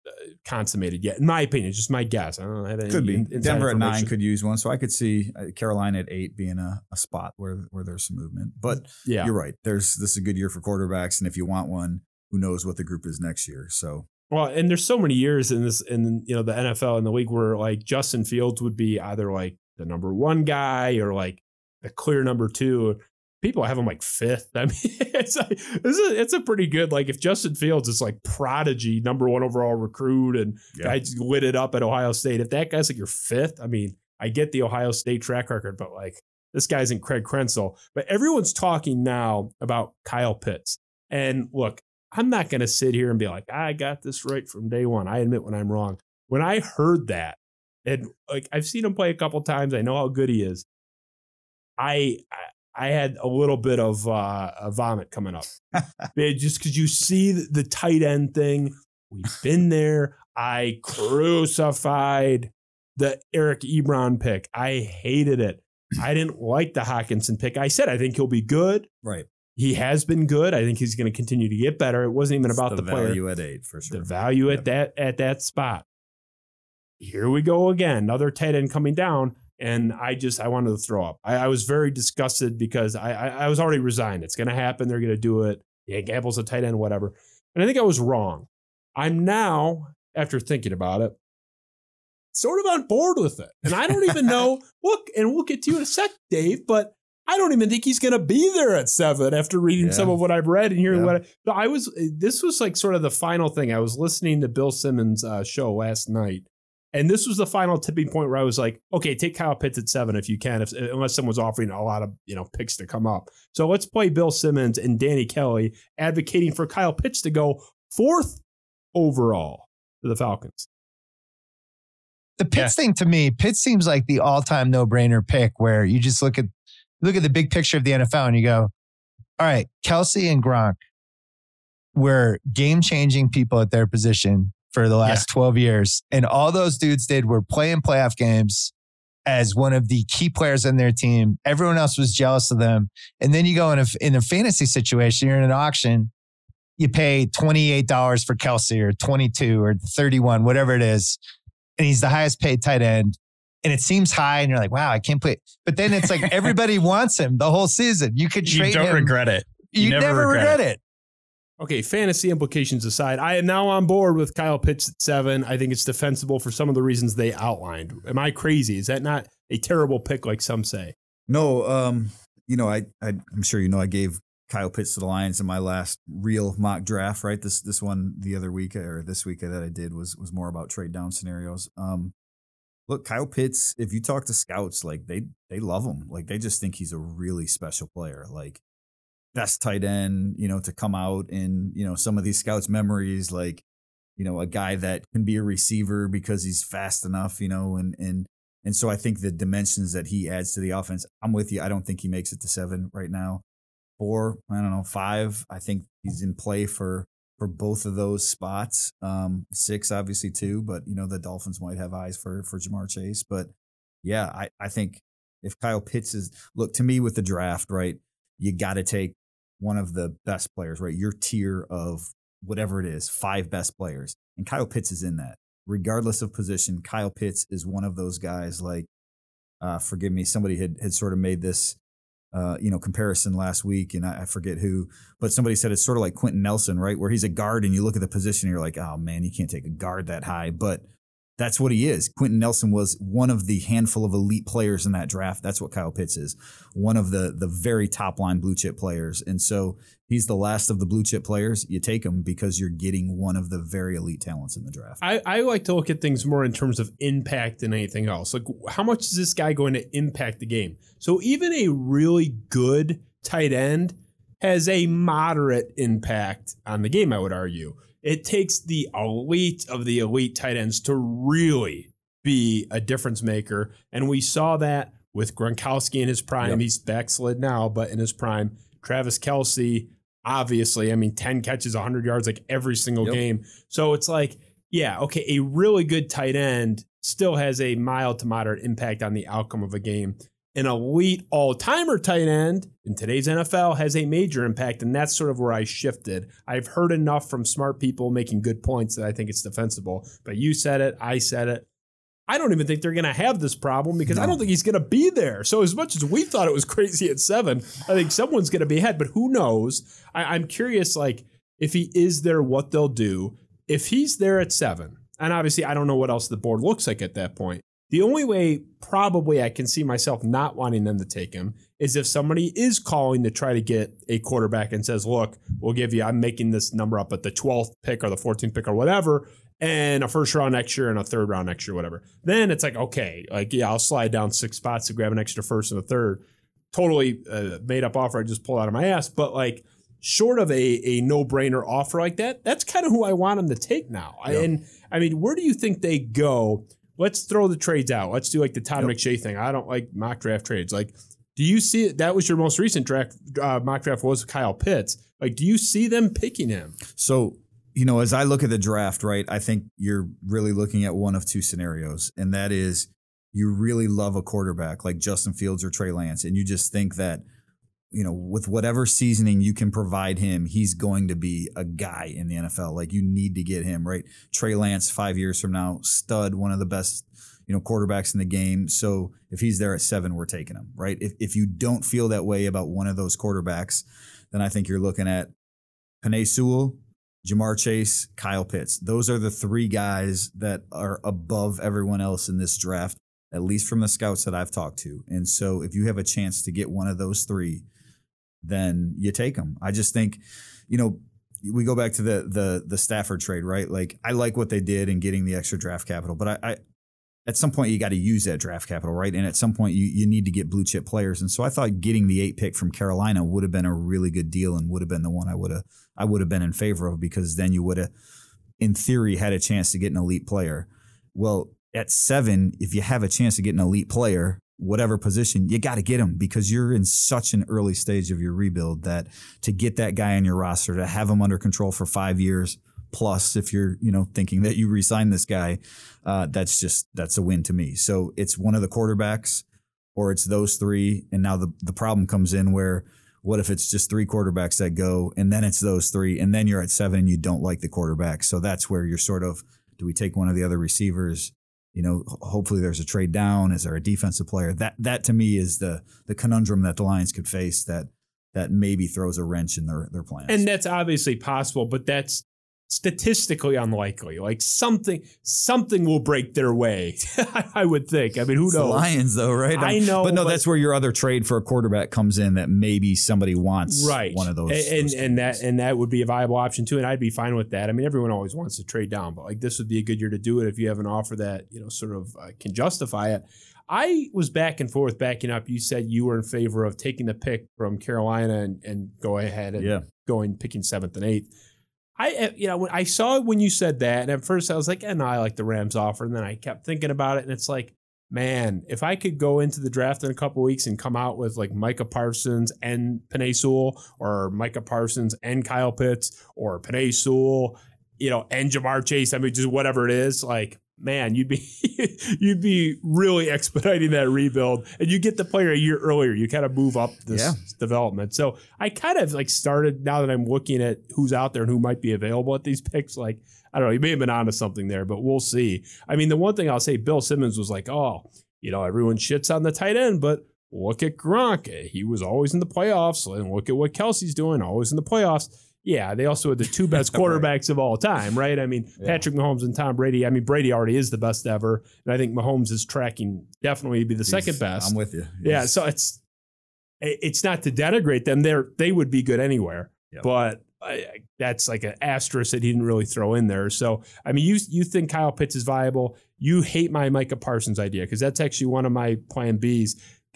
consummated yet. In my opinion, just my guess. I don't have any Could be Denver at nine could use one, so I could see uh, Carolina at eight being a, a spot where where there's some movement. But Yeah. you're right. There's this is a good year for quarterbacks, and if you want one, who knows what the group is next year? So Well, and there's so many years in this in you know the NFL and the league where like Justin Fields would be either like the number one guy or like the clear number two. People have him like fifth. I mean, it's a, it's a it's a pretty good like if Justin Fields is like prodigy number one overall recruit and Yeah. guy lit it up at Ohio State. If that guy's like your fifth, I mean, I get the Ohio State track record, but like this guy's in Craig Krenzel. But everyone's talking now about Kyle Pitts. And look, I'm not going to sit here and be like, I got this right from day one. I admit when I'm wrong. When I heard that, and like I've seen him play a couple times, I know how good he is. I I- I had a little bit of uh, a vomit coming up, just because you see the, the tight end thing. We've been there. I crucified the Eric Ebron pick. I hated it. I didn't like the Hockenson pick. I said I think he'll be good. right, He has been good. I think he's going to continue to get better. It wasn't even about the, player value at eight for sure. the value at that at that spot. Here we go again, another tight end coming down, and I just I wanted to throw up. I, I was very disgusted because I, I I was already resigned. It's going to happen. They're going to do it. Yeah, Gamble's a tight end, whatever. And I think I was wrong. I'm now after thinking about it, sort of on board with it, and I don't even know. Look, and we'll get to you in a sec, Dave, but. I don't even think he's going to be there at seven after reading Yeah. some of what I've read and hearing Yeah. what I, I was. This was like sort of the final thing. I was listening to Bill Simmons' uh, show last night, and this was the final tipping point where I was like, okay, take Kyle Pitts at seven if you can, if, unless someone's offering a lot of you know picks to come up. So let's play Bill Simmons and Danny Kelly advocating for Kyle Pitts to go fourth overall to the Falcons. The Pitts thing to me, Pitts seems like the all-time no-brainer pick where you just look at look at the big picture of the NFL and you go, all right, Kelce and Gronk were game changing people at their position for the last 12 years. And all those dudes did were play in playoff games as one of the key players in their team. Everyone else was jealous of them. And then you go in a, in a fantasy situation, you're in an auction, you pay $28 for Kelce or 22 or 31, whatever it is. And he's the highest paid tight end. And it seems high, and you're like, wow, I can't play. But then it's like everybody wants him the whole season. You could trade You don't him. regret it. You, never, regret, it. Okay, fantasy implications aside, I am now on board with Kyle Pitts at seven. I think it's defensible for some of the reasons they outlined. Am I crazy? Is that not a terrible pick like some say? No, um, you know, I, I I'm sure you know I gave Kyle Pitts to the Lions in my last real mock draft, right? This this one the other week or this week that I did was was more about trade down scenarios. Um, look, Kyle Pitts, if you talk to scouts, like they they love him. Like they just think he's a really special player. Like best tight end, you know, to come out in, you know, some of these scouts' memories, like, you know, a guy that can be a receiver because he's fast enough, you know, and and and so I think the dimensions that he adds to the offense, I'm with you. I don't think he makes it to seven right now. Four, I don't know, five. I think he's in play for for both of those spots. Um, six, obviously too, but you know the Dolphins might have eyes for for Ja'Marr Chase. But yeah, I I think if Kyle Pitts is look to me with the draft, right, you got to take one of the best players, right? Your tier of whatever it is, five best players, and Kyle Pitts is in that regardless of position. Kyle Pitts is one of those guys. Like, uh, forgive me, somebody had had sort of made this, uh, you know, comparison last week, and I, I forget who, but somebody said it's sort of like Quenton Nelson, right, where he's a guard, and you look at the position, and you're like, oh man, you can't take a guard that high, but that's what he is. Quenton Nelson was one of the handful of elite players in that draft. That's what Kyle Pitts is. One of the the very top line blue chip players. And so he's the last of the blue chip players. You take him because you're getting one of the very elite talents in the draft. I, I like to look at things more in terms of impact than anything else. Like, how much is this guy going to impact the game? So, even a really good tight end has a moderate impact on the game, I would argue. It takes the elite of the elite tight ends to really be a difference maker. And we saw that with Gronkowski in his prime. Yep. He's backslid now, but in his prime, Travis Kelce, obviously, I mean, 10 catches, 100 yards like every single Yep. game. So it's like, yeah, okay, a really good tight end still has a mild to moderate impact on the outcome of a game. An elite all timer tight end in today's NFL has a major impact, and that's sort of where I shifted. I've heard enough from smart people making good points that I think it's defensible. But you said it, I said it. I don't even think they're going to have this problem because I don't think he's going to be there. So as much as we thought it was crazy at seven, I think someone's going to be ahead. But who knows? I, I'm curious, like if he is there, what they'll do. If he's there at seven, and obviously I don't know what else the board looks like at that point. The only way probably I can see myself not wanting them to take him is if somebody is calling to try to get a quarterback and says, "Look, we'll give you. I'm making this number up at the 12th pick or the 14th pick or whatever." and a first round next year and a third round next year, whatever. Then it's like, okay, like, yeah, I'll slide down six spots to grab an extra first and a third. Totally uh, made up offer I just pulled out of my ass. But like, short of a, a no brainer offer like that, that's kind of who I want him to take now. I, and I mean, where do you think they go? Let's throw the trades out. Let's do like the Todd McShay thing. I don't like mock draft trades. Like, do you see that was your most recent draft uh, mock draft was Kyle Pitts? Like, do you see them picking him? So, you know, as I look at the draft, right, I think you're really looking at one of two scenarios, and that is you really love a quarterback like Justin Fields or Trey Lance, and you just think that, you know, with whatever seasoning you can provide him, he's going to be a guy in the NFL. Like you need to get him, right? Trey Lance, five years from now, stud, one of the best, you know, quarterbacks in the game. So if he's there at seven, we're taking him, right? If, if you don't feel that way about one of those quarterbacks, then I think you're looking at Penei Sewell, Ja'Marr Chase, Kyle Pitts. Those are the three guys that are above everyone else in this draft, at least from the scouts that I've talked to. And so if you have a chance to get one of those three, then you take them. I just think, you know, we go back to the the the Stafford trade, right? Like I like what they did in getting the extra draft capital, but I, I at some point you got to use that draft capital, right? And at some point you you need to get blue chip players. And so I thought getting the eight pick from Carolina would have been a really good deal and would have been the one I would have I would have been in favor of because then you would have, in theory, had a chance to get an elite player. Well, at seven, if you have a chance to get an elite player, whatever position, you got to get him because you're in such an early stage of your rebuild that to get that guy on your roster, to have him under control for five years plus, if you're you know thinking that you resign this guy, uh, that's just that's a win to me. So it's one of the quarterbacks, or it's those three, and now the the problem comes in where. What if it's just three quarterbacks that go, and then it's those three, and then you're at seven and you don't like the quarterback? So that's where you're sort of do we take one of the other receivers? You know, hopefully there's a trade down. Is there a defensive player? That that to me is the the conundrum that the Lions could face that that maybe throws a wrench in their their plans. And that's obviously possible, but that's statistically unlikely. Like something something will break their way. I would think. I mean, who It's knows? the Lions, though, right? I know, but no, but- that's where your other trade for a quarterback comes in. That maybe somebody wants right one of those, and those and that and that would be a viable option too and i'd be fine with that i mean everyone always wants to trade down but like this would be a good year to do it if you have an offer that you know sort of uh, can justify it i was back and forth backing up you said you were in favor of taking the pick from carolina and, and go ahead and yeah, going picking seventh and eighth I, uh, you know, when I saw when you said that, and at first I was like, "Eh, no, I like the Rams offer." And then I kept thinking about it, and it's like, man, if I could go into the draft in a couple weeks and come out with like Micah Parsons and Penei Sewell, or Micah Parsons and Kyle Pitts, or Penei Sewell, you know, and Ja'Marr Chase, I mean, just whatever it is, like, man, you'd be you'd be really expediting that rebuild, and you get the player a year earlier. You kind of move up this Yeah. development. So I kind of like started now that I'm looking at who's out there and who might be available at these picks, like. I don't know. you may have been onto something there, but we'll see. I mean, the one thing I'll say, Bill Simmons was like, "Oh, you know, everyone shits on the tight end, but look at Gronk. He was always in the playoffs, and look at what Kelce's doing, always in the playoffs." Yeah, they also had the two best quarterbacks of all time, right? I mean, Yeah. Patrick Mahomes and Tom Brady. I mean, Brady already is the best ever, and I think Mahomes is tracking definitely be the second best. I'm with you. Yeah, so it's it's not to denigrate them. They're they would be good anywhere, Yep. but I- that's like an asterisk that he didn't really throw in there. So I mean, you you think Kyle Pitts is viable? You hate my Micah Parsons idea because that's actually one of my Plan Bs.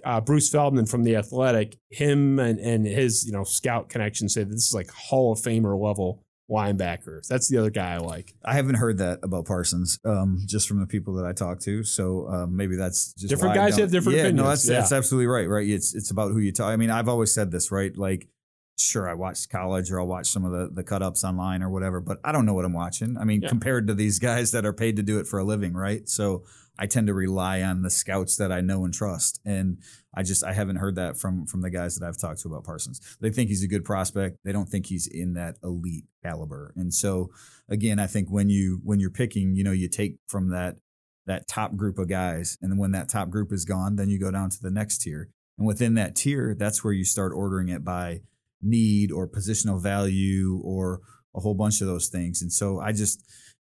Uh, Bruce Feldman from the Athletic, him and and his you know scout connection say that this is like Hall of Famer level linebackers. That's the other guy I like. I haven't heard that about Parsons, um, just from the people that I talk to. So um, maybe that's just Different guys have different yeah, No, that's Yeah. that's absolutely right. Right. It's it's about who you talk. I mean, I've always said this, right? Like, sure, I watched college or I'll watch some of the the cut ups online or whatever, but I don't know what I'm watching. I mean, Yeah. compared to these guys that are paid to do it for a living, right? So I tend to rely on the scouts that I know and trust, and I just I haven't heard that from from the guys that I've talked to about Parsons. They think he's a good prospect. They don't think he's in that elite caliber, and so again, I think when you when you're picking, you know, you take from that that top group of guys, and then when that top group is gone, then you go down to the next tier, and within that tier, that's where you start ordering it by need or positional value or a whole bunch of those things. And so I just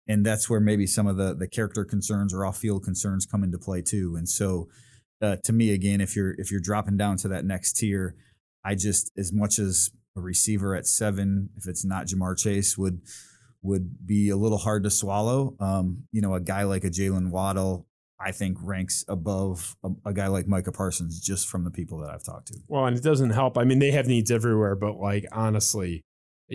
and that's where maybe some of the the character concerns or off field concerns come into play too. And so uh, to me, again, if you're if you're dropping down to that next tier, I just as much as a receiver at seven, if it's not Ja'Marr Chase, would would be a little hard to swallow. Um, you know, a guy like a Jalen Waddle, I think ranks above a, a guy like Micah Parsons just from the people that I've talked to. Well, and it doesn't help. I mean, they have needs everywhere, but like honestly,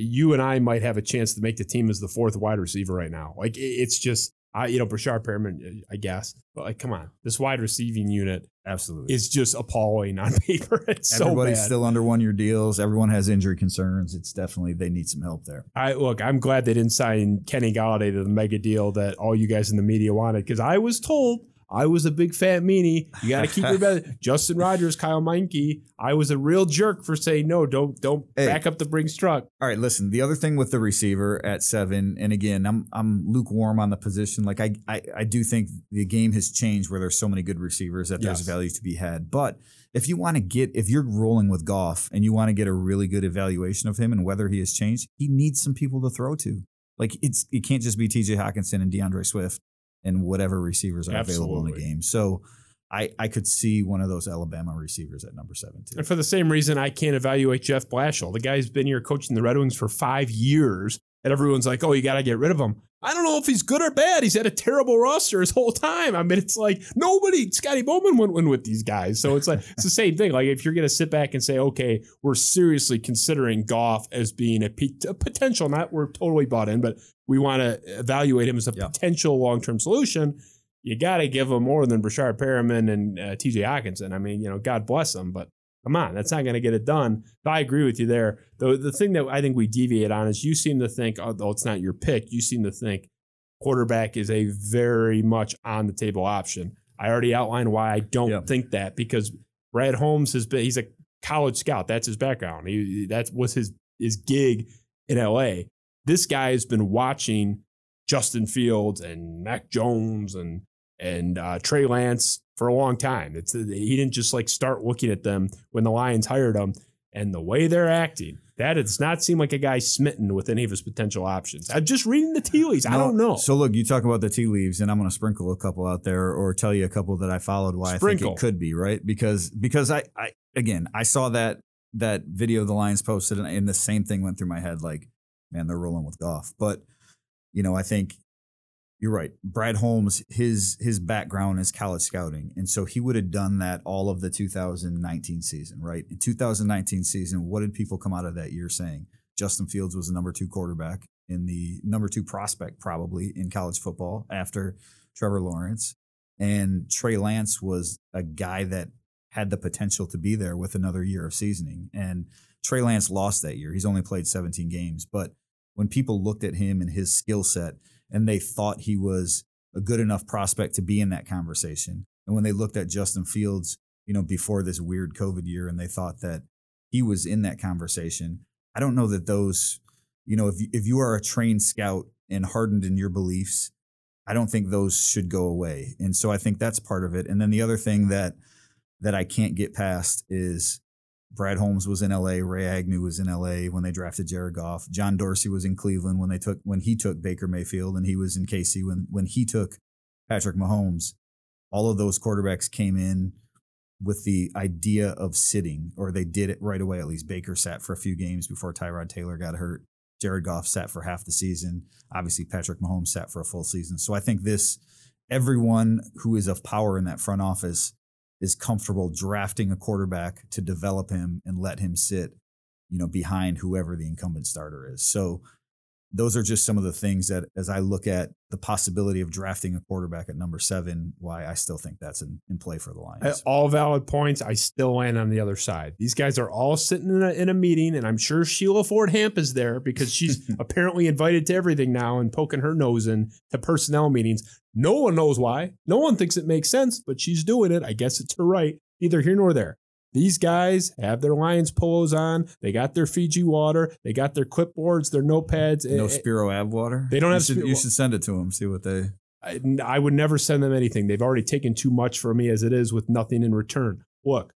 you and I might have a chance to make the team as the fourth wide receiver right now. Like it's just, I you know, Breshad Perriman, I guess, but like, come on, this wide receiving unit Absolutely. is just appalling on paper. It's so Everybody's bad. still under one year deals. Everyone has injury concerns. It's definitely they need some help there. I look, I'm glad they didn't sign Kenny Golladay to the mega deal that all you guys in the media wanted because I was told I was a big fat meanie. You got to keep your bet. Justin Rogers, Kyle Meinke. I was a real jerk for saying no. Don't don't Hey. back up the Brinks truck. All right, listen. The other thing with the receiver at seven, and again, I'm I'm lukewarm on the position. Like I I, I do think the game has changed where there's so many good receivers that there's Yes. value to be had. But if you want to get if you're rolling with Goff and you want to get a really good evaluation of him and whether he has changed, he needs some people to throw to. Like it's it can't just be T.J. Hockenson and D'Andre Swift and whatever receivers are available in the game. So. I, I could see one of those Alabama receivers at number seven too. And for the same reason, I can't evaluate Jeff Blashill. The guy's been here coaching the Red Wings for five years, and everyone's like, "Oh, you got to get rid of him." I don't know if he's good or bad. He's had a terrible roster his whole time. I mean, it's like nobody. Scotty Bowman went win with these guys, so it's like it's the same thing. Like if you're gonna sit back and say, "Okay, we're seriously considering Goff as being a, p- a potential," not we're totally bought in, but we want to evaluate him as a Yeah. potential long term solution. you got to give him more than Breshad Perriman and uh, TJ Hockenson. I mean, you know, God bless them, but come on, that's not going to get it done. But I agree with you there. The, the thing that I think we deviate on is you seem to think, although it's not your pick, you seem to think quarterback is a very much on the table option. I already outlined why I don't think that because Brad Holmes has been, he's a college scout. That's his background. He, that was his, his gig in LA. This guy has been watching Justin Fields and Mac Jones and and uh, Trey Lance for a long time. It's he didn't just like start looking at them when the Lions hired him, and the way they're acting, that does not seem like a guy smitten with any of his potential options. I'm just reading the tea leaves. I don't know. So look, you talk about the tea leaves, and I'm going to sprinkle a couple out there, or tell you a couple that I followed why I think it could be right because because I, I again I saw that that video the Lions posted, and, and the same thing went through my head. Like, man, they're rolling with Goff, but you know I think you're right. Brad Holmes, his his background is college scouting, and so he would have done that all of the 2019 season, right? In 2019 season, what did people come out of that year saying? Justin Fields was the number two quarterback in the number two prospect probably in college football after Trevor Lawrence, and Trey Lance was a guy that had the potential to be there with another year of seasoning, and Trey Lance lost that year. He's only played 17 games, but when people looked at him and his skill set and they thought he was a good enough prospect to be in that conversation. And when they looked at Justin Fields, you know, before this weird COVID year and they thought that he was in that conversation, I don't know that those, you know, if if you are a trained scout and hardened in your beliefs, I don't think those should go away. And so I think that's part of it. And then the other thing that that I can't get past is Brad Holmes was in LA, Ray Agnew was in LA when they drafted Jared Goff. John Dorsey was in Cleveland when they took when he took Baker Mayfield and he was in KC when when he took Patrick Mahomes. All of those quarterbacks came in with the idea of sitting, or they did it right away. At least Baker sat for a few games before Tyrod Taylor got hurt. Jared Goff sat for half the season. Obviously, Patrick Mahomes sat for a full season. So I think this everyone who is of power in that front office is comfortable drafting a quarterback to develop him and let him sit, you know, behind whoever the incumbent starter is. So those are just some of the things that as I look at the possibility of drafting a quarterback at number seven, why I still think that's in, in play for the uh, Lions. all valid points. I still land on the other side. These guys are all sitting in a, in a meeting, and I'm sure Sheila Ford Hamp is there because she's apparently invited to everything now and poking her nose in to personnel meetings. No one knows why. No one thinks it makes sense, but she's doing it. I guess it's her right. Neither here nor there. These guys have their Lions polos on. They got their Fiji water. They got their clipboards, their notepads. no Eh, Spiro Ave water. They don't You have should, Spiro- you should send it to them. See what they. I, I would never send them anything. They've already taken too much from me as it is with nothing in return. Look,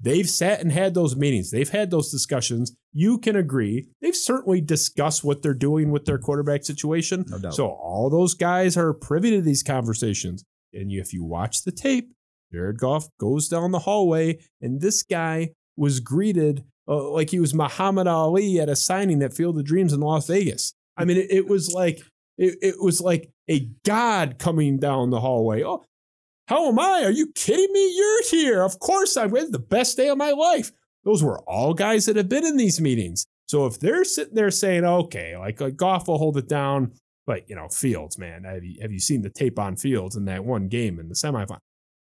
they've sat and had those meetings. They've had those discussions. You can agree. They've certainly discussed what they're doing with their quarterback situation. No doubt. So all those guys are privy to these conversations. And if you watch the tape, Jared Goff goes down the hallway, and this guy was greeted uh, like he was Muhammad Ali at a signing at Field of Dreams in Las Vegas. I mean, it, it was like it, it was like a god coming down the hallway. Oh, how am I? Are you kidding me? You're here. Of course I'm with the best day of my life. Those were all guys that have been in these meetings. So if they're sitting there saying, okay, like, like Goff will hold it down, but you know, Fields, man, have you have you seen the tape on Fields in that one game in the semifinal?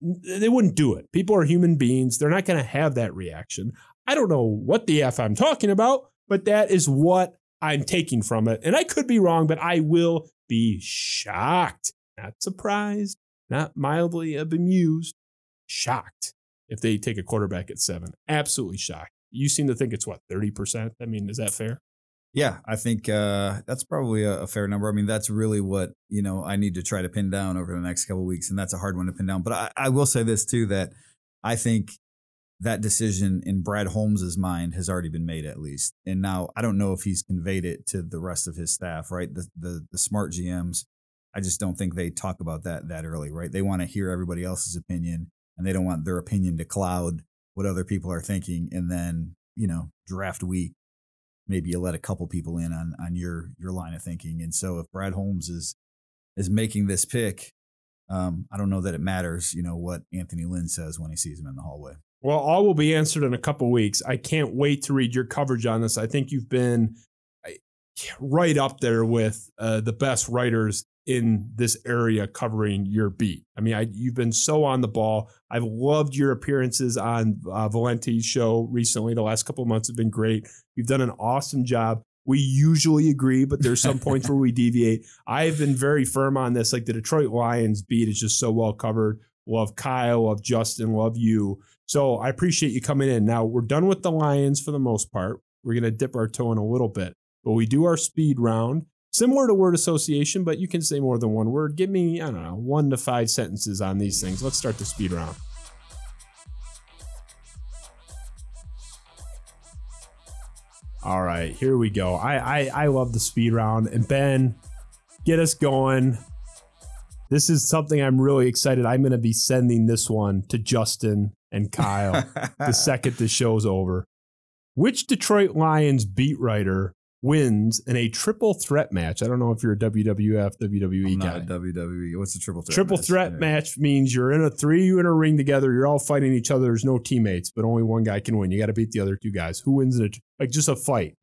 They wouldn't do it. People are human beings. They're not going to have that reaction. I don't know what the F I'm talking about, but that is what I'm taking from it. And I could be wrong, but I will be shocked, not surprised, not mildly bemused, shocked if they take a quarterback at seven. Absolutely shocked. You seem to think it's what, 30%? I mean, is that fair? Yeah, I think uh, that's probably a, a fair number. I mean, that's really what you know I need to try to pin down over the next couple weeks, and that's a hard one to pin down. But I, I will say this too that I think that decision in Brad Holmes's mind has already been made at least, and now I don't know if he's conveyed it to the rest of his staff. Right, the the, the smart GMs, I just don't think they talk about that that early. Right, they want to hear everybody else's opinion, and they don't want their opinion to cloud what other people are thinking, and then you know draft week maybe you let a couple people in on on your your line of thinking. And so if Brad Holmes is is making this pick, um, I don't know that it matters, you know, what Anthony Lynn says when he sees him in the hallway. Well, all will be answered in a couple weeks. I can't wait to read your coverage on this. I think you've been right up there with uh, the best writers in this area covering your beat. I mean, I, you've been so on the ball. I've loved your appearances on uh, Valenti's show recently. The last couple months have been great. You've done an awesome job. We usually agree, but there's some points where we deviate. I've been very firm on this. Like the Detroit Lions beat is just so well covered. Love Kyle, love Justin, love you. So I appreciate you coming in. Now we're done with the Lions for the most part. We're going to dip our toe in a little bit, but we do our speed round similar to word association, but you can say more than one word. Give me, I don't know, one to five sentences on these things. Let's start the speed round. All right, here we go. I, I I love the speed round. And Ben, get us going. This is something I'm really excited. I'm going to be sending this one to Justin and Kyle the second the show's over. Which Detroit Lions beat writer wins in a triple threat match. I don't know if you're a WWF, WWE I'm guy. WWE. What's a triple threat? triple match? threat Yeah. match means you're in a three, you in a ring together. You're all fighting each other. There's no teammates, but only one guy can win. You got to beat the other two guys. Who wins in a like just a fight?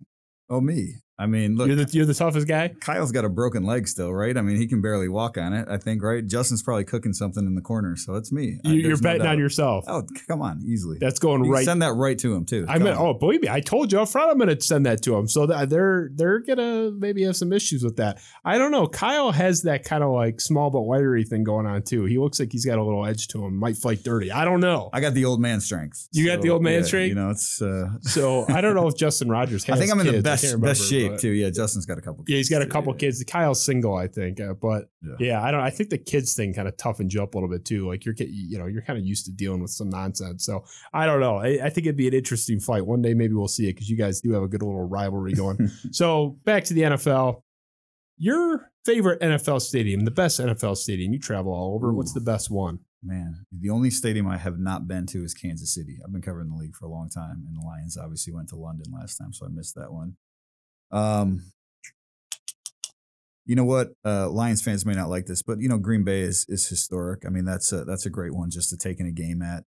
Oh, me. I mean, look, you're the you're the toughest guy. Kyle's got a broken leg still, right? I mean, he can barely walk on it. I think, right? Justin's probably cooking something in the corner, so it's me. You, you're no betting on yourself. Oh, come on, easily. That's going You right. Send that right to him too. I mean, oh, believe me, I told you up front I'm going to send that to him. So that they're they're gonna maybe have some issues with that. I don't know. Kyle has that kind of like small but wiry thing going on too. He looks like he's got a little edge to him. Might fight dirty. I don't know. I got the old man strength. You got the old man yeah, strength? You know, it's. Uh, So I don't know if Justin Rogers has. I think I'm in the kids. I best best shape too. Yeah, Justin's got a couple. Yeah, he's got a couple yeah. kids. Kyle's single, I think, uh, but Yeah. yeah. I don't. I think the kids thing kind of toughens you up a little bit too. Like you're, you know, you're kind of used to dealing with some nonsense. So I don't know. I, I think it'd be an interesting fight. One day maybe we'll see it because you guys do have a good little rivalry going. so back to the NFL. Your favorite NFL stadium, the best NFL stadium. You travel all over. What's the best one? Man, the only stadium I have not been to is Kansas City. I've been covering the league for a long time, and the Lions obviously went to London last time, so I missed that one. Um, you know what? Uh, Lions fans may not like this, but you know Green Bay is is historic. I mean, that's a that's a great one just to take in a game at.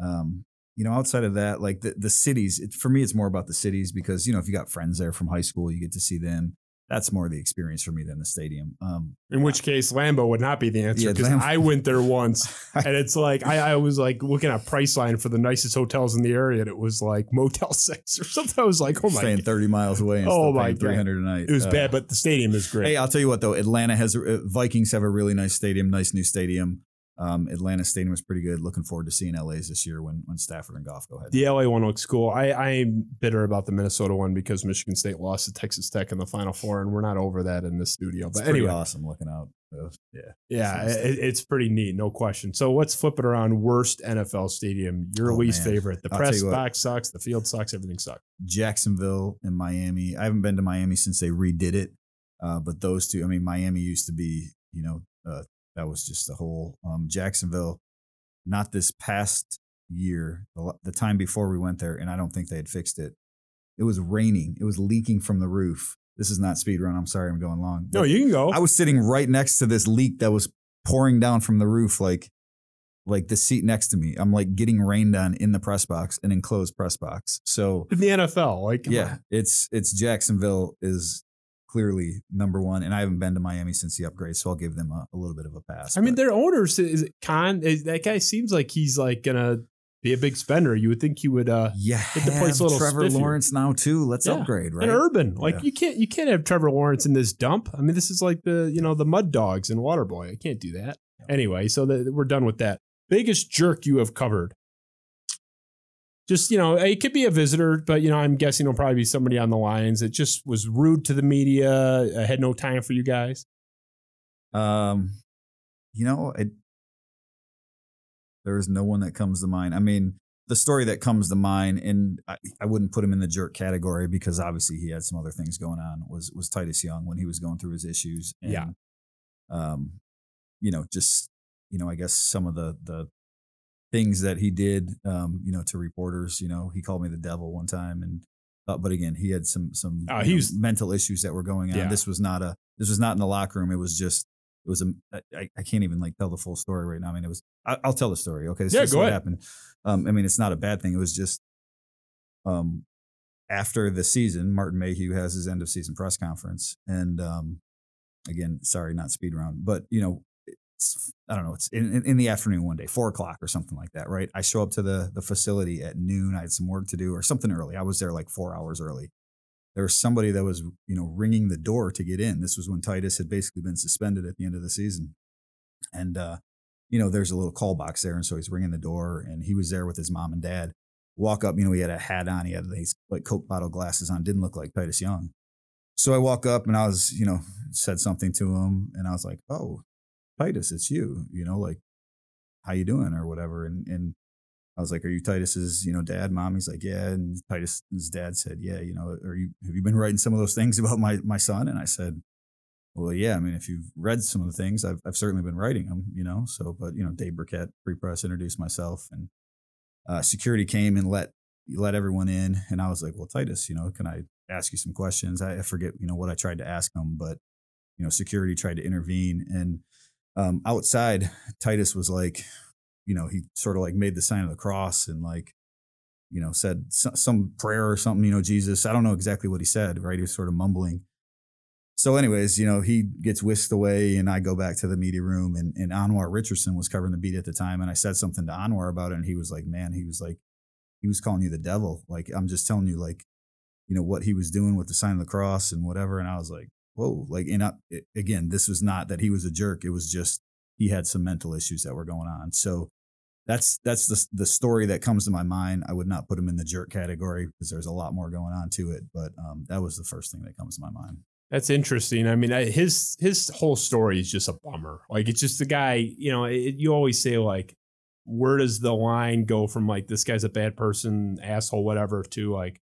Um, you know, outside of that, like the the cities, it, for me, it's more about the cities because you know if you got friends there from high school, you get to see them. That's more the experience for me than the stadium. Um, In which case, Lambeau would not be the answer Yeah, because Lambeau- I went there once. and it's like I, I was like looking at Priceline for the nicest hotels in the area, and it was like Motel Six or something. I was like, oh my, staying God. thirty miles away and Oh my God. three hundred a night. it was Uh, bad, but the stadium is great. Hey, I'll tell you what though, Atlanta has uh, Vikings have a really nice stadium, nice new stadium. Um, Atlanta Stadium was pretty good. Looking forward to seeing LA's this year when when Stafford and Goff go ahead. the LA one looks cool. I, I'm bitter about the Minnesota one because Michigan State lost to Texas Tech in the Final Four, and we're not over that in this studio. It's But anyway, awesome looking out. Yeah, yeah, It's it, it's pretty neat, no question. So let's flip it around. Worst NFL stadium, your Oh, least man. favorite. The I'll press box sucks. The field sucks. Everything sucks. Jacksonville and Miami. I haven't been to Miami since they redid it, uh, but those two. I mean, Miami used to be, you know, uh, that was just the whole. Um, Jacksonville, not this past year, the, the time before we went there, and I don't think they had fixed it. It was raining. It was leaking from the roof. This is not speed run. I'm sorry, I'm going long. No, you can go. I was sitting right next to this leak that was pouring down from the roof, like like the seat next to me. I'm like getting rained on in the press box, an enclosed press box. So in the NFL, like yeah, on. it's it's Jacksonville is clearly number one, and I haven't been to Miami since the upgrade, so I'll give them a, a little bit of a pass. I mean, their owners is Khan. Is, that guy seems like he's like gonna be a big spender. You would think he would. uh you Get the place a little Trevor spiffier. Lawrence now too. Let's Yeah. upgrade, right? And Urban, like Yeah. you can't you can't have Trevor Lawrence in this dump. I mean, this is like the you know the Mud Dogs and Waterboy. I can't do that. Anyway, so the, we're done with that. Biggest jerk you have covered. Just you know, it could be a visitor, but you know, I'm guessing it'll probably be somebody on the Lions it just was rude to the media. uh, had no time for you guys. Um, you know, it, there is no one that comes to mind. I mean, the story that comes to mind, and I, I wouldn't put him in the jerk category because obviously he had some other things going on. Was was Titus Young when he was going through his issues? And, Yeah. Um, you know, just you know, I guess some of the the things that he did, um, you know, to reporters. You know, he called me the devil one time, and uh, but again, he had some some Oh, he know, was- mental issues that were going on. Yeah. This was not a this was not in the locker room. It was just it was a I, I can't even like tell the full story right now. I mean, it was I, I'll tell the story. Okay, this Yeah, is go what ahead. happened. Um, I mean, it's not a bad thing. It was just um, after the season, Martin Mayhew has his end of season press conference, and um, again, sorry, not speed round, but you know, I don't know, it's in, in the afternoon one day, four o'clock or something like that, right? I show up to the the facility at noon. I had some work to do or something early. I was there like four hours early. There was somebody that was, you know, ringing the door to get in. This was when Titus had basically been suspended at the end of the season, and uh, you know, there's a little call box there, and so he's ringing the door, and he was there with his mom and dad. Walk up, you know, he had a hat on, he had these like Coke bottle glasses on, didn't look like Titus Young. So I walk up and I was, you know, said something to him, and I was like, "Oh, Titus, it's you. You know, like, how you doing or whatever." And and I was like, "Are you Titus's, you know, dad, mom?" He's like, "Yeah." And Titus's dad said, "Yeah, you know, are you have you been writing some of those things about my my son?" And I said, "Well, yeah. I mean, if you've read some of the things, I've I've certainly been writing them, you know. So, but you know, Dave Birkett, Free Press, introduced myself, and uh, security came and let let everyone in, and I was like, "Well, Titus, you know, can I ask you some questions?" I, I forget, you know, what I tried to ask him, but you know, security tried to intervene, and um, outside, Titus was like, you know, he sort of like made the sign of the cross and like, you know, said some prayer or something, you know, Jesus. I don't know exactly what he said, right? He was sort of mumbling. So, anyways, you know, he gets whisked away, and I go back to the media room, and, and Anwar Richardson was covering the beat at the time, and I said something to Anwar about it, and he was like, "Man, he was like, he was calling you the devil. Like, I'm just telling you, like, you know, what he was doing with the sign of the cross and whatever." And I was like, whoa, like, and I, again, this was not that he was a jerk. It was just he had some mental issues that were going on. So that's that's the the story that comes to my mind. I would not put him in the jerk category because there's a lot more going on to it, but um, that was the first thing that comes to my mind. That's interesting. I mean, his his whole story is just a bummer. Like it's just the guy. You know, it, you always say like, where does the line go from like this guy's a bad person, asshole, whatever, to like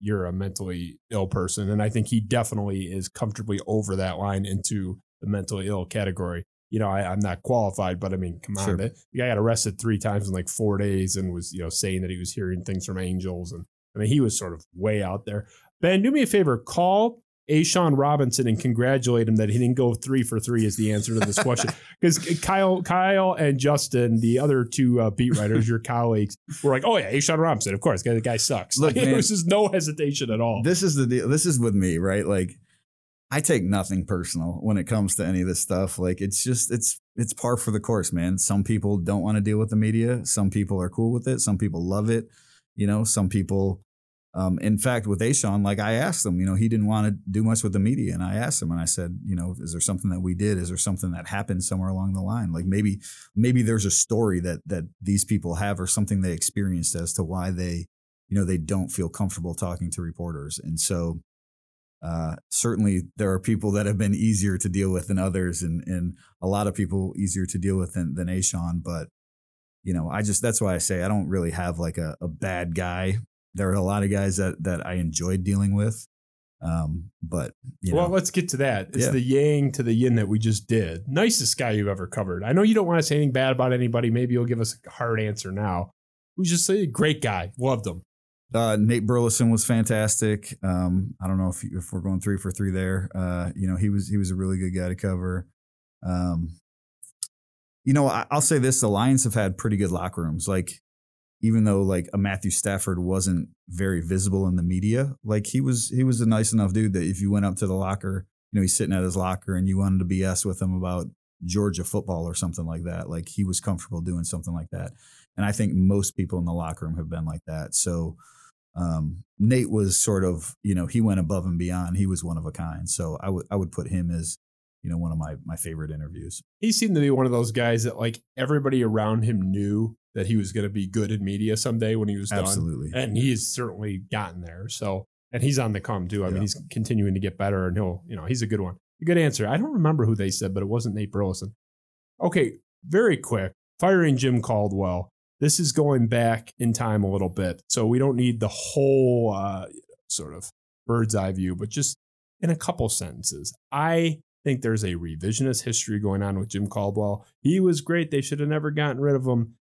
you're a mentally ill person. And I think he definitely is comfortably over that line into the mentally ill category. You know, I, am not qualified, but I mean, come on, the guy got arrested three times in like four days and was, you know, saying that he was hearing things from angels. And I mean, he was sort of way out there. Ben, do me a favor, call A'Shawn Robinson and congratulate him that he didn't go three for three is the answer to this question. Because Kyle, Kyle and Justin, the other two uh, beat writers, your colleagues, were like, "Oh yeah, A'Shawn Robinson, of course, the guy sucks." Look, like, man, was just no hesitation at all. This is the deal. This is with me, right? Like, I take nothing personal when it comes to any of this stuff. Like, it's just it's it's par for the course, man. Some people don't want to deal with the media. Some people are cool with it. Some people love it. You know, some people um, in fact, with A'Shawn, like I asked him, you know, he didn't want to do much with the media, and I asked him, and I said, you know, is there something that we did? Is there something that happened somewhere along the line? Like maybe, maybe there's a story that that these people have, or something they experienced as to why they, you know, they don't feel comfortable talking to reporters, and so. Uh, certainly, there are people that have been easier to deal with than others, and and a lot of people easier to deal with than than A'Shawn. But you know, I just that's why I say I don't really have like a, a bad guy there are a lot of guys that that I enjoyed dealing with. Um, but well, let's get to that. It's yeah. the yang to the yin that we just did. Nicest guy you've ever covered. I know you don't want to say anything bad about anybody. Maybe you'll give us a hard answer now. Who's just a great guy. Loved him. Uh, Nate Burleson was fantastic. Um, I don't know if if we're going three for three there. Uh, you know, he was he was a really good guy to cover. Um, you know, I, will say this: the Lions have had pretty good locker rooms. Like even though like a Matthew Stafford wasn't very visible in the media, like he was he was a nice enough dude that if you went up to the locker, you know, he's sitting at his locker and you wanted to BS with him about Georgia football or something like that, like he was comfortable doing something like that. And I think most people in the locker room have been like that. So um, Nate was sort of, you know, he went above and beyond. He was one of a kind. So I would I would put him as you know one of my my favorite interviews. He seemed to be one of those guys that like everybody around him knew that he was going to be good in media someday when he was done. Absolutely. And he's certainly gotten there. So, and he's on the come too. I yeah. mean, he's continuing to get better and he'll, you know, he's a good one. A good answer. I don't remember who they said, but it wasn't Nate Burleson. Okay, very quick. Firing Jim Caldwell. This is going back in time a little bit. So we don't need the whole uh, sort of bird's eye view, but just in a couple sentences. I think there's a revisionist history going on with Jim Caldwell. He was great. They should have never gotten rid of him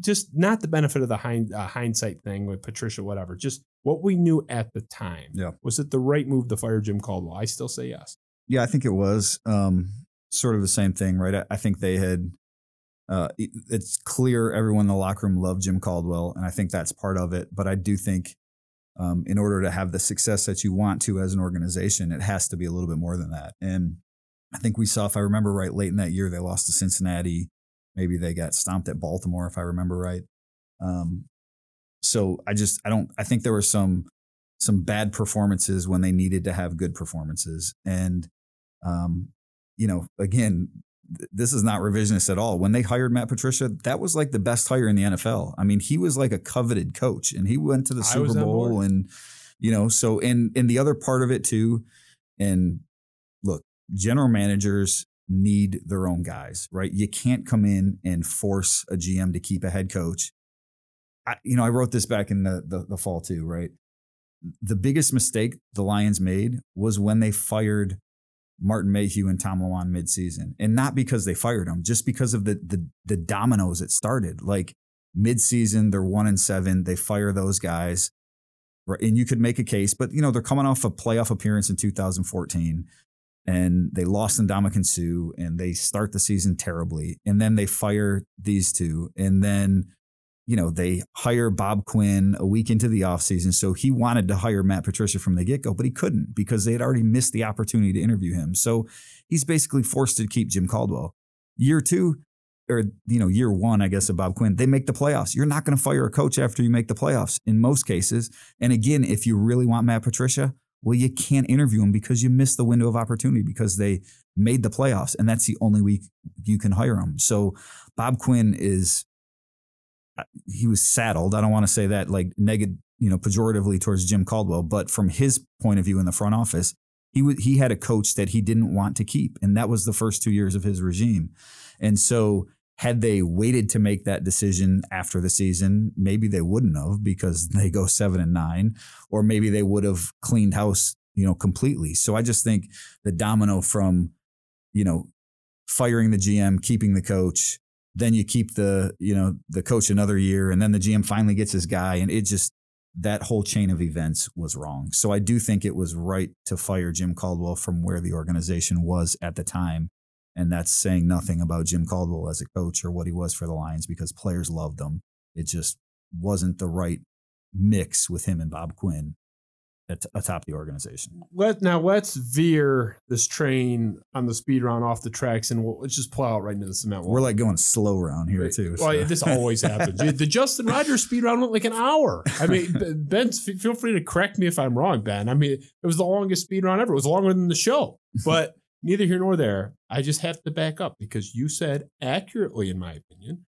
just not the benefit of the hind, uh, hindsight thing with Patricia, whatever. Just what we knew at the time. Yeah. Was it the right move to fire Jim Caldwell? I still say yes. Yeah, I think it was um, sort of the same thing, right? I, I think they had. Uh, it's clear everyone in the locker room loved Jim Caldwell, and I think that's part of it. But I do think um, in order to have the success that you want to as an organization, it has to be a little bit more than that. And I think we saw, if I remember right, late in that year, they lost to Cincinnati. Maybe they got stomped at Baltimore, if I remember right. Um, so I just, I don't, I think there were some, some bad performances when they needed to have good performances. And, um, you know, again, this is not revisionist at all. When they hired Matt Patricia, that was like the best hire in the NFL. I mean, he was like a coveted coach and he went to the Super Bowl and you know, so and and the other part of it too and look, general managers need their own guys, right? You can't come in and force a GM to keep a head coach. I, you know, I wrote this back in the, the the fall too, right? The biggest mistake the Lions made was when they fired Martin Mayhew and Tom Lewand midseason. And not because they fired him, just because of the the, the dominoes it started. Like midseason, they're one and seven. They fire those guys. Right. And you could make a case, but you know, they're coming off a playoff appearance in 2014 and they lost in Ndamukong Suh and they start the season terribly. And then they fire these two. And then you know, they hire Bob Quinn a week into the offseason. So he wanted to hire Matt Patricia from the get go, but he couldn't because they had already missed the opportunity to interview him. So he's basically forced to keep Jim Caldwell. Year two, or, you know, year one, I guess, of Bob Quinn, they make the playoffs. You're not going to fire a coach after you make the playoffs in most cases. And again, if you really want Matt Patricia, well, you can't interview him because you missed the window of opportunity because they made the playoffs. And that's the only week you can hire him. So Bob Quinn is uh, he was saddled. I don't want to say that like negative, you know, pejoratively towards Jim Caldwell, but from his point of view in the front office, he w- he had a coach that he didn't want to keep, and that was the first two years of his regime. And so, had they waited to make that decision after the season, maybe they wouldn't have because they go seven and nine, or maybe they would have cleaned house, you know, completely. So I just think the domino from, you know, firing the GM, keeping the coach, then you keep the you know the coach another year and then the GM finally gets his guy and it just that whole chain of events was wrong. So I do think it was right to fire Jim Caldwell from where the organization was at the time. And that's saying nothing about Jim Caldwell as a coach or what he was for the Lions because players loved him. It just wasn't the right mix with him and Bob Quinn at, atop the organization. Let now let's veer this train on the speed round off the tracks and we'll, let's just plow it right into the cement. We're like going slow around here right. too. Well, so. this always happens. the Justin Rogers speed round went like an hour. I mean, Ben, feel free to correct me if I'm wrong, Ben. I mean, it was the longest speed round ever. It was longer than the show, but neither here nor there. I just have to back up because you said accurately, in my opinion,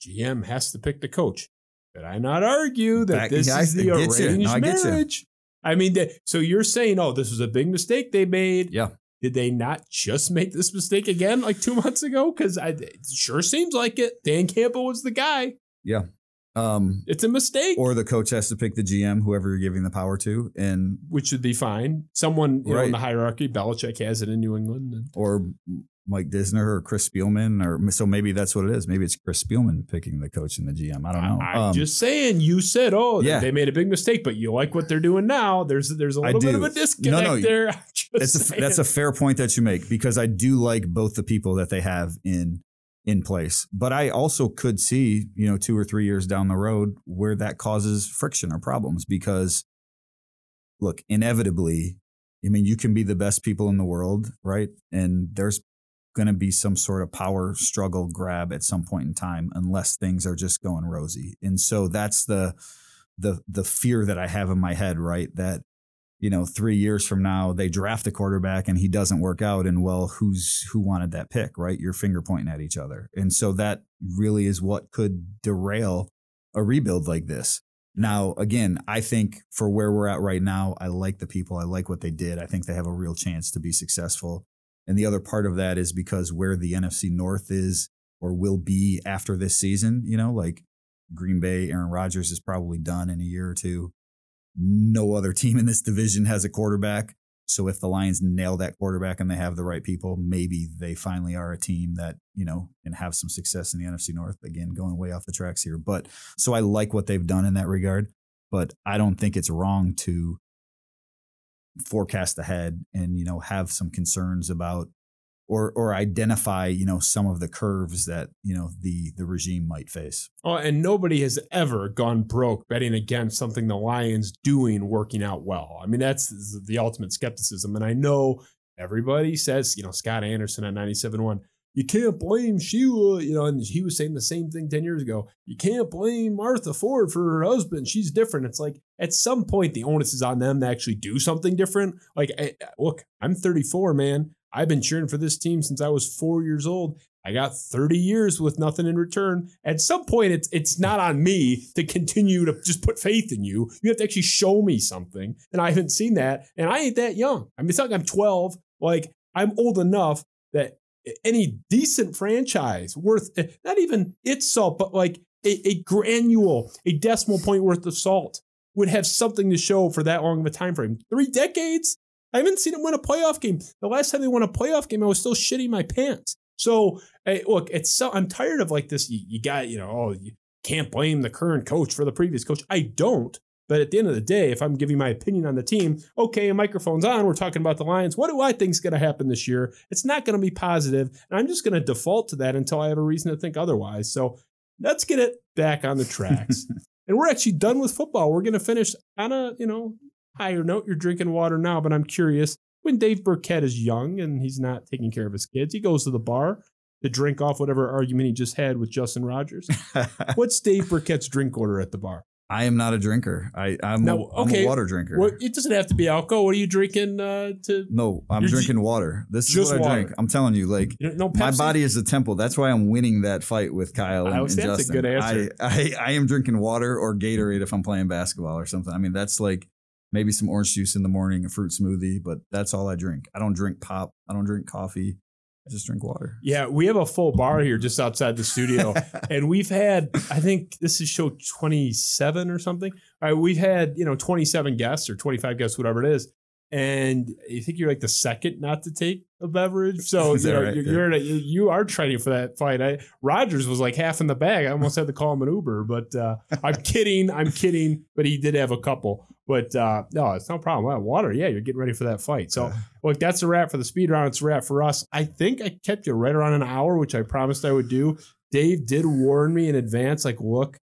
GM has to pick the coach. Did I not argue that back, this is the arranged no, marriage? I mean, so you're saying, oh, this was a big mistake they made. Yeah. Did they not just make this mistake again like two months ago? Because it sure seems like it. Dan Campbell was the guy. Yeah. Um, it's a mistake. Or the coach has to pick the GM, whoever you're giving the power to, and which should be fine. Someone right. know, in the hierarchy, Belichick has it in New England, and, or Mike Disner or Chris Spielman, or so maybe that's what it is. Maybe it's Chris Spielman picking the coach and the GM. I don't know. I, am um, just saying. You said, "Oh, yeah. they made a big mistake," but you like what they're doing now. There's there's a little bit of a disconnect no, no, there. A, that's a fair point that you make because I do like both the people that they have in in place, but I also could see you know two or three years down the road where that causes friction or problems because look, inevitably I mean, you can be the best people in the world, right? And there's going to be some sort of power struggle grab at some point in time unless things are just going rosy. And so that's the the the fear that I have in my head, right? That you know, 3 years from now they draft a quarterback and he doesn't work out and well, who's who wanted that pick, right? You're finger pointing at each other. And so that really is what could derail a rebuild like this. Now, again, I think for where we're at right now, I like the people. I like what they did. I think they have a real chance to be successful. And the other part of that is because where the NFC North is or will be after this season, you know, like Green Bay, Aaron Rodgers is probably done in a year or two. No other team in this division has a quarterback. So if the Lions nail that quarterback and they have the right people, maybe they finally are a team that, you know, can have some success in the NFC North. Again, going way off the tracks here. But so I like what they've done in that regard. But I don't think it's wrong to forecast ahead and you know have some concerns about or or identify you know some of the curves that you know the the regime might face. Oh, and nobody has ever gone broke betting against something the Lions doing working out well. I mean, that's the ultimate skepticism. And I know everybody says, you know, Scott Anderson at 97.1, you can't blame Sheila, you know, and he was saying the same thing 10 years ago. You can't blame Martha Ford for her husband. She's different. It's like at some point the onus is on them to actually do something different. Like, look, I'm 34, man. I've been cheering for this team since I was four years old. I got 30 years with nothing in return. At some point, it's it's not on me to continue to just put faith in you. You have to actually show me something. And I haven't seen that. And I ain't that young. I mean, it's like I'm 12. Like I'm old enough that any decent franchise worth eh, not even its salt, but like a, a granule, a decimal point worth of salt would have something to show for that long of a time frame. Three decades? I haven't seen them win a playoff game. The last time they won a playoff game, I was still shitting my pants. So, hey, look, it's so I'm tired of like this. You, you got, you know, oh, you can't blame the current coach for the previous coach. I don't. But at the end of the day, if I'm giving my opinion on the team, okay, microphone's on. We're talking about the Lions. What do I think is going to happen this year? It's not going to be positive, and I'm just going to default to that until I have a reason to think otherwise. So let's get it back on the tracks. and we're actually done with football. We're going to finish on a you know higher note. You're drinking water now, but I'm curious. When Dave Birkett is young and he's not taking care of his kids, he goes to the bar to drink off whatever argument he just had with Justin Rogers. What's Dave Birkett's drink order at the bar? I am not a drinker. I, I'm, no, a, I'm okay. a water drinker. Well, it doesn't have to be alcohol. What are you drinking uh, to? No, I'm drinking water. This is what I drink. I'm telling you, like you know, no my body is a temple. That's why I'm winning that fight with Kyle and, I and Justin. That's a good answer. I, I, I am drinking water or Gatorade if I'm playing basketball or something. I mean, that's like maybe some orange juice in the morning, a fruit smoothie, but that's all I drink. I don't drink pop. I don't drink coffee. I just drink water. Yeah, we have a full bar here just outside the studio, and we've had I think this is show twenty seven or something. All right, we've had you know twenty seven guests or twenty five guests, whatever it is, and you think you're like the second not to take a beverage. So you know right? you're, you're a, you are training for that fight. I, Rogers was like half in the bag. I almost had to call him an Uber, but uh, I'm kidding. I'm kidding. But he did have a couple. But uh, no, it's no problem. Well, water, yeah, you're getting ready for that fight. So look, that's a wrap for the speed round. It's a wrap for us. I think I kept you right around an hour, which I promised I would do. Dave did warn me in advance, like, look,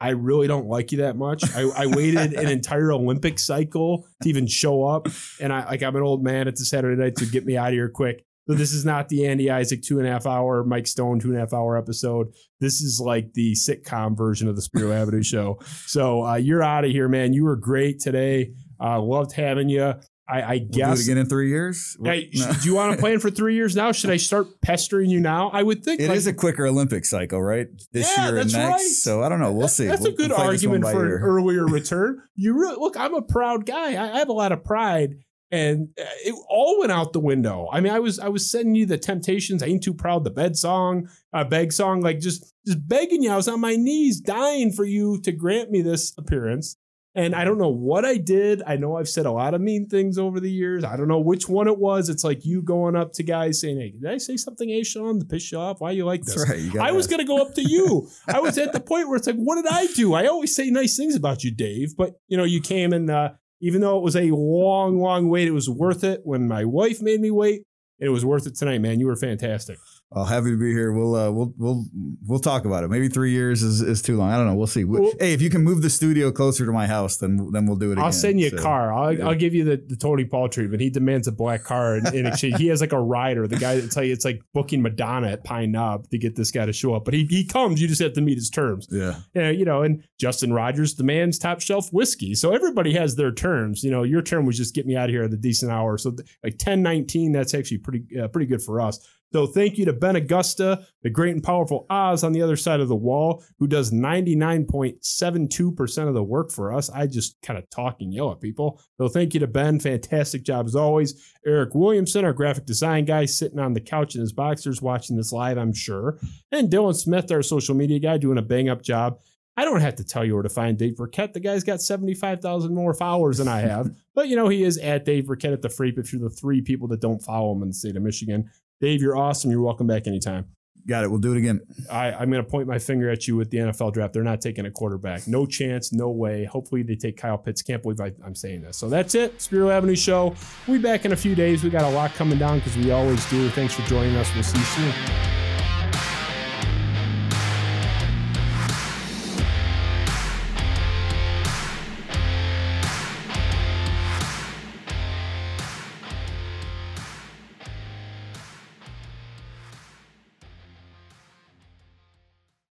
I really don't like you that much. I, I waited an entire Olympic cycle to even show up, and I like I'm an old man. It's a Saturday night, to get me out of here quick. So this is not the Andy Isaac two and a half hour, Mike Stone two and a half hour episode. This is like the sitcom version of the Spiro Avenue show. So uh, you're out of here, man. You were great today. Uh, loved having you. I, I we'll guess again in three years. Hey, no. Do you want to plan for three years now? Should I start pestering you now? I would think it like, is a quicker Olympic cycle, right? This yeah, year and next. Right. So I don't know. We'll see. That's we'll, a good we'll argument for an earlier return. You really look. I'm a proud guy. I, I have a lot of pride, and uh, it all went out the window. I mean, I was I was sending you the Temptations. I ain't too proud. The bed song, uh, beg song, like just just begging you. I was on my knees, dying for you to grant me this appearance. And I don't know what I did. I know I've said a lot of mean things over the years. I don't know which one it was. It's like you going up to guys saying, Hey, did I say something, A Sean, to piss you off? Why you like this? Right, you I was going to go up to you. I was at the point where it's like, what did I do? I always say nice things about you, Dave. But, you know, you came and, uh, even though it was a long, long wait, it was worth it when my wife made me wait. It was worth it tonight, man. You were fantastic. I'll happy to be here. We'll uh, we'll we'll we'll talk about it. Maybe three years is, is too long. I don't know. We'll see. Well, hey, if you can move the studio closer to my house, then then we'll do it. I'll again. send you so, a car. I'll, yeah. I'll give you the, the Tony Paul treatment. He demands a black car in, in exchange. he has like a rider. The guy that tell you it's like booking Madonna at Pine Knob to get this guy to show up. But he he comes. You just have to meet his terms. Yeah. Yeah. You know, and Justin Rogers demands top shelf whiskey. So everybody has their terms. You know, your term was just get me out of here at a decent hour. So like ten nineteen, that's actually pretty uh, pretty good for us. So thank you to Ben Augusta, the great and powerful Oz on the other side of the wall, who does 99.72% of the work for us. I just kind of talk and yell at people. So thank you to Ben. Fantastic job as always. Eric Williamson, our graphic design guy, sitting on the couch in his boxers watching this live, I'm sure. And Dylan Smith, our social media guy, doing a bang up job. I don't have to tell you where to find Dave Birkett. The guy's got 75,000 more followers than I have. but, you know, he is at Dave Birkett at the Freep if you're the three people that don't follow him in the state of Michigan. Dave, you're awesome. You're welcome back anytime. Got it. We'll do it again. I, I'm going to point my finger at you with the NFL draft. They're not taking a quarterback. No chance, no way. Hopefully they take Kyle Pitts. Can't believe I, I'm saying this. So that's it. Spiro Avenue Show. We'll be back in a few days. We got a lot coming down because we always do. Thanks for joining us. We'll see you soon.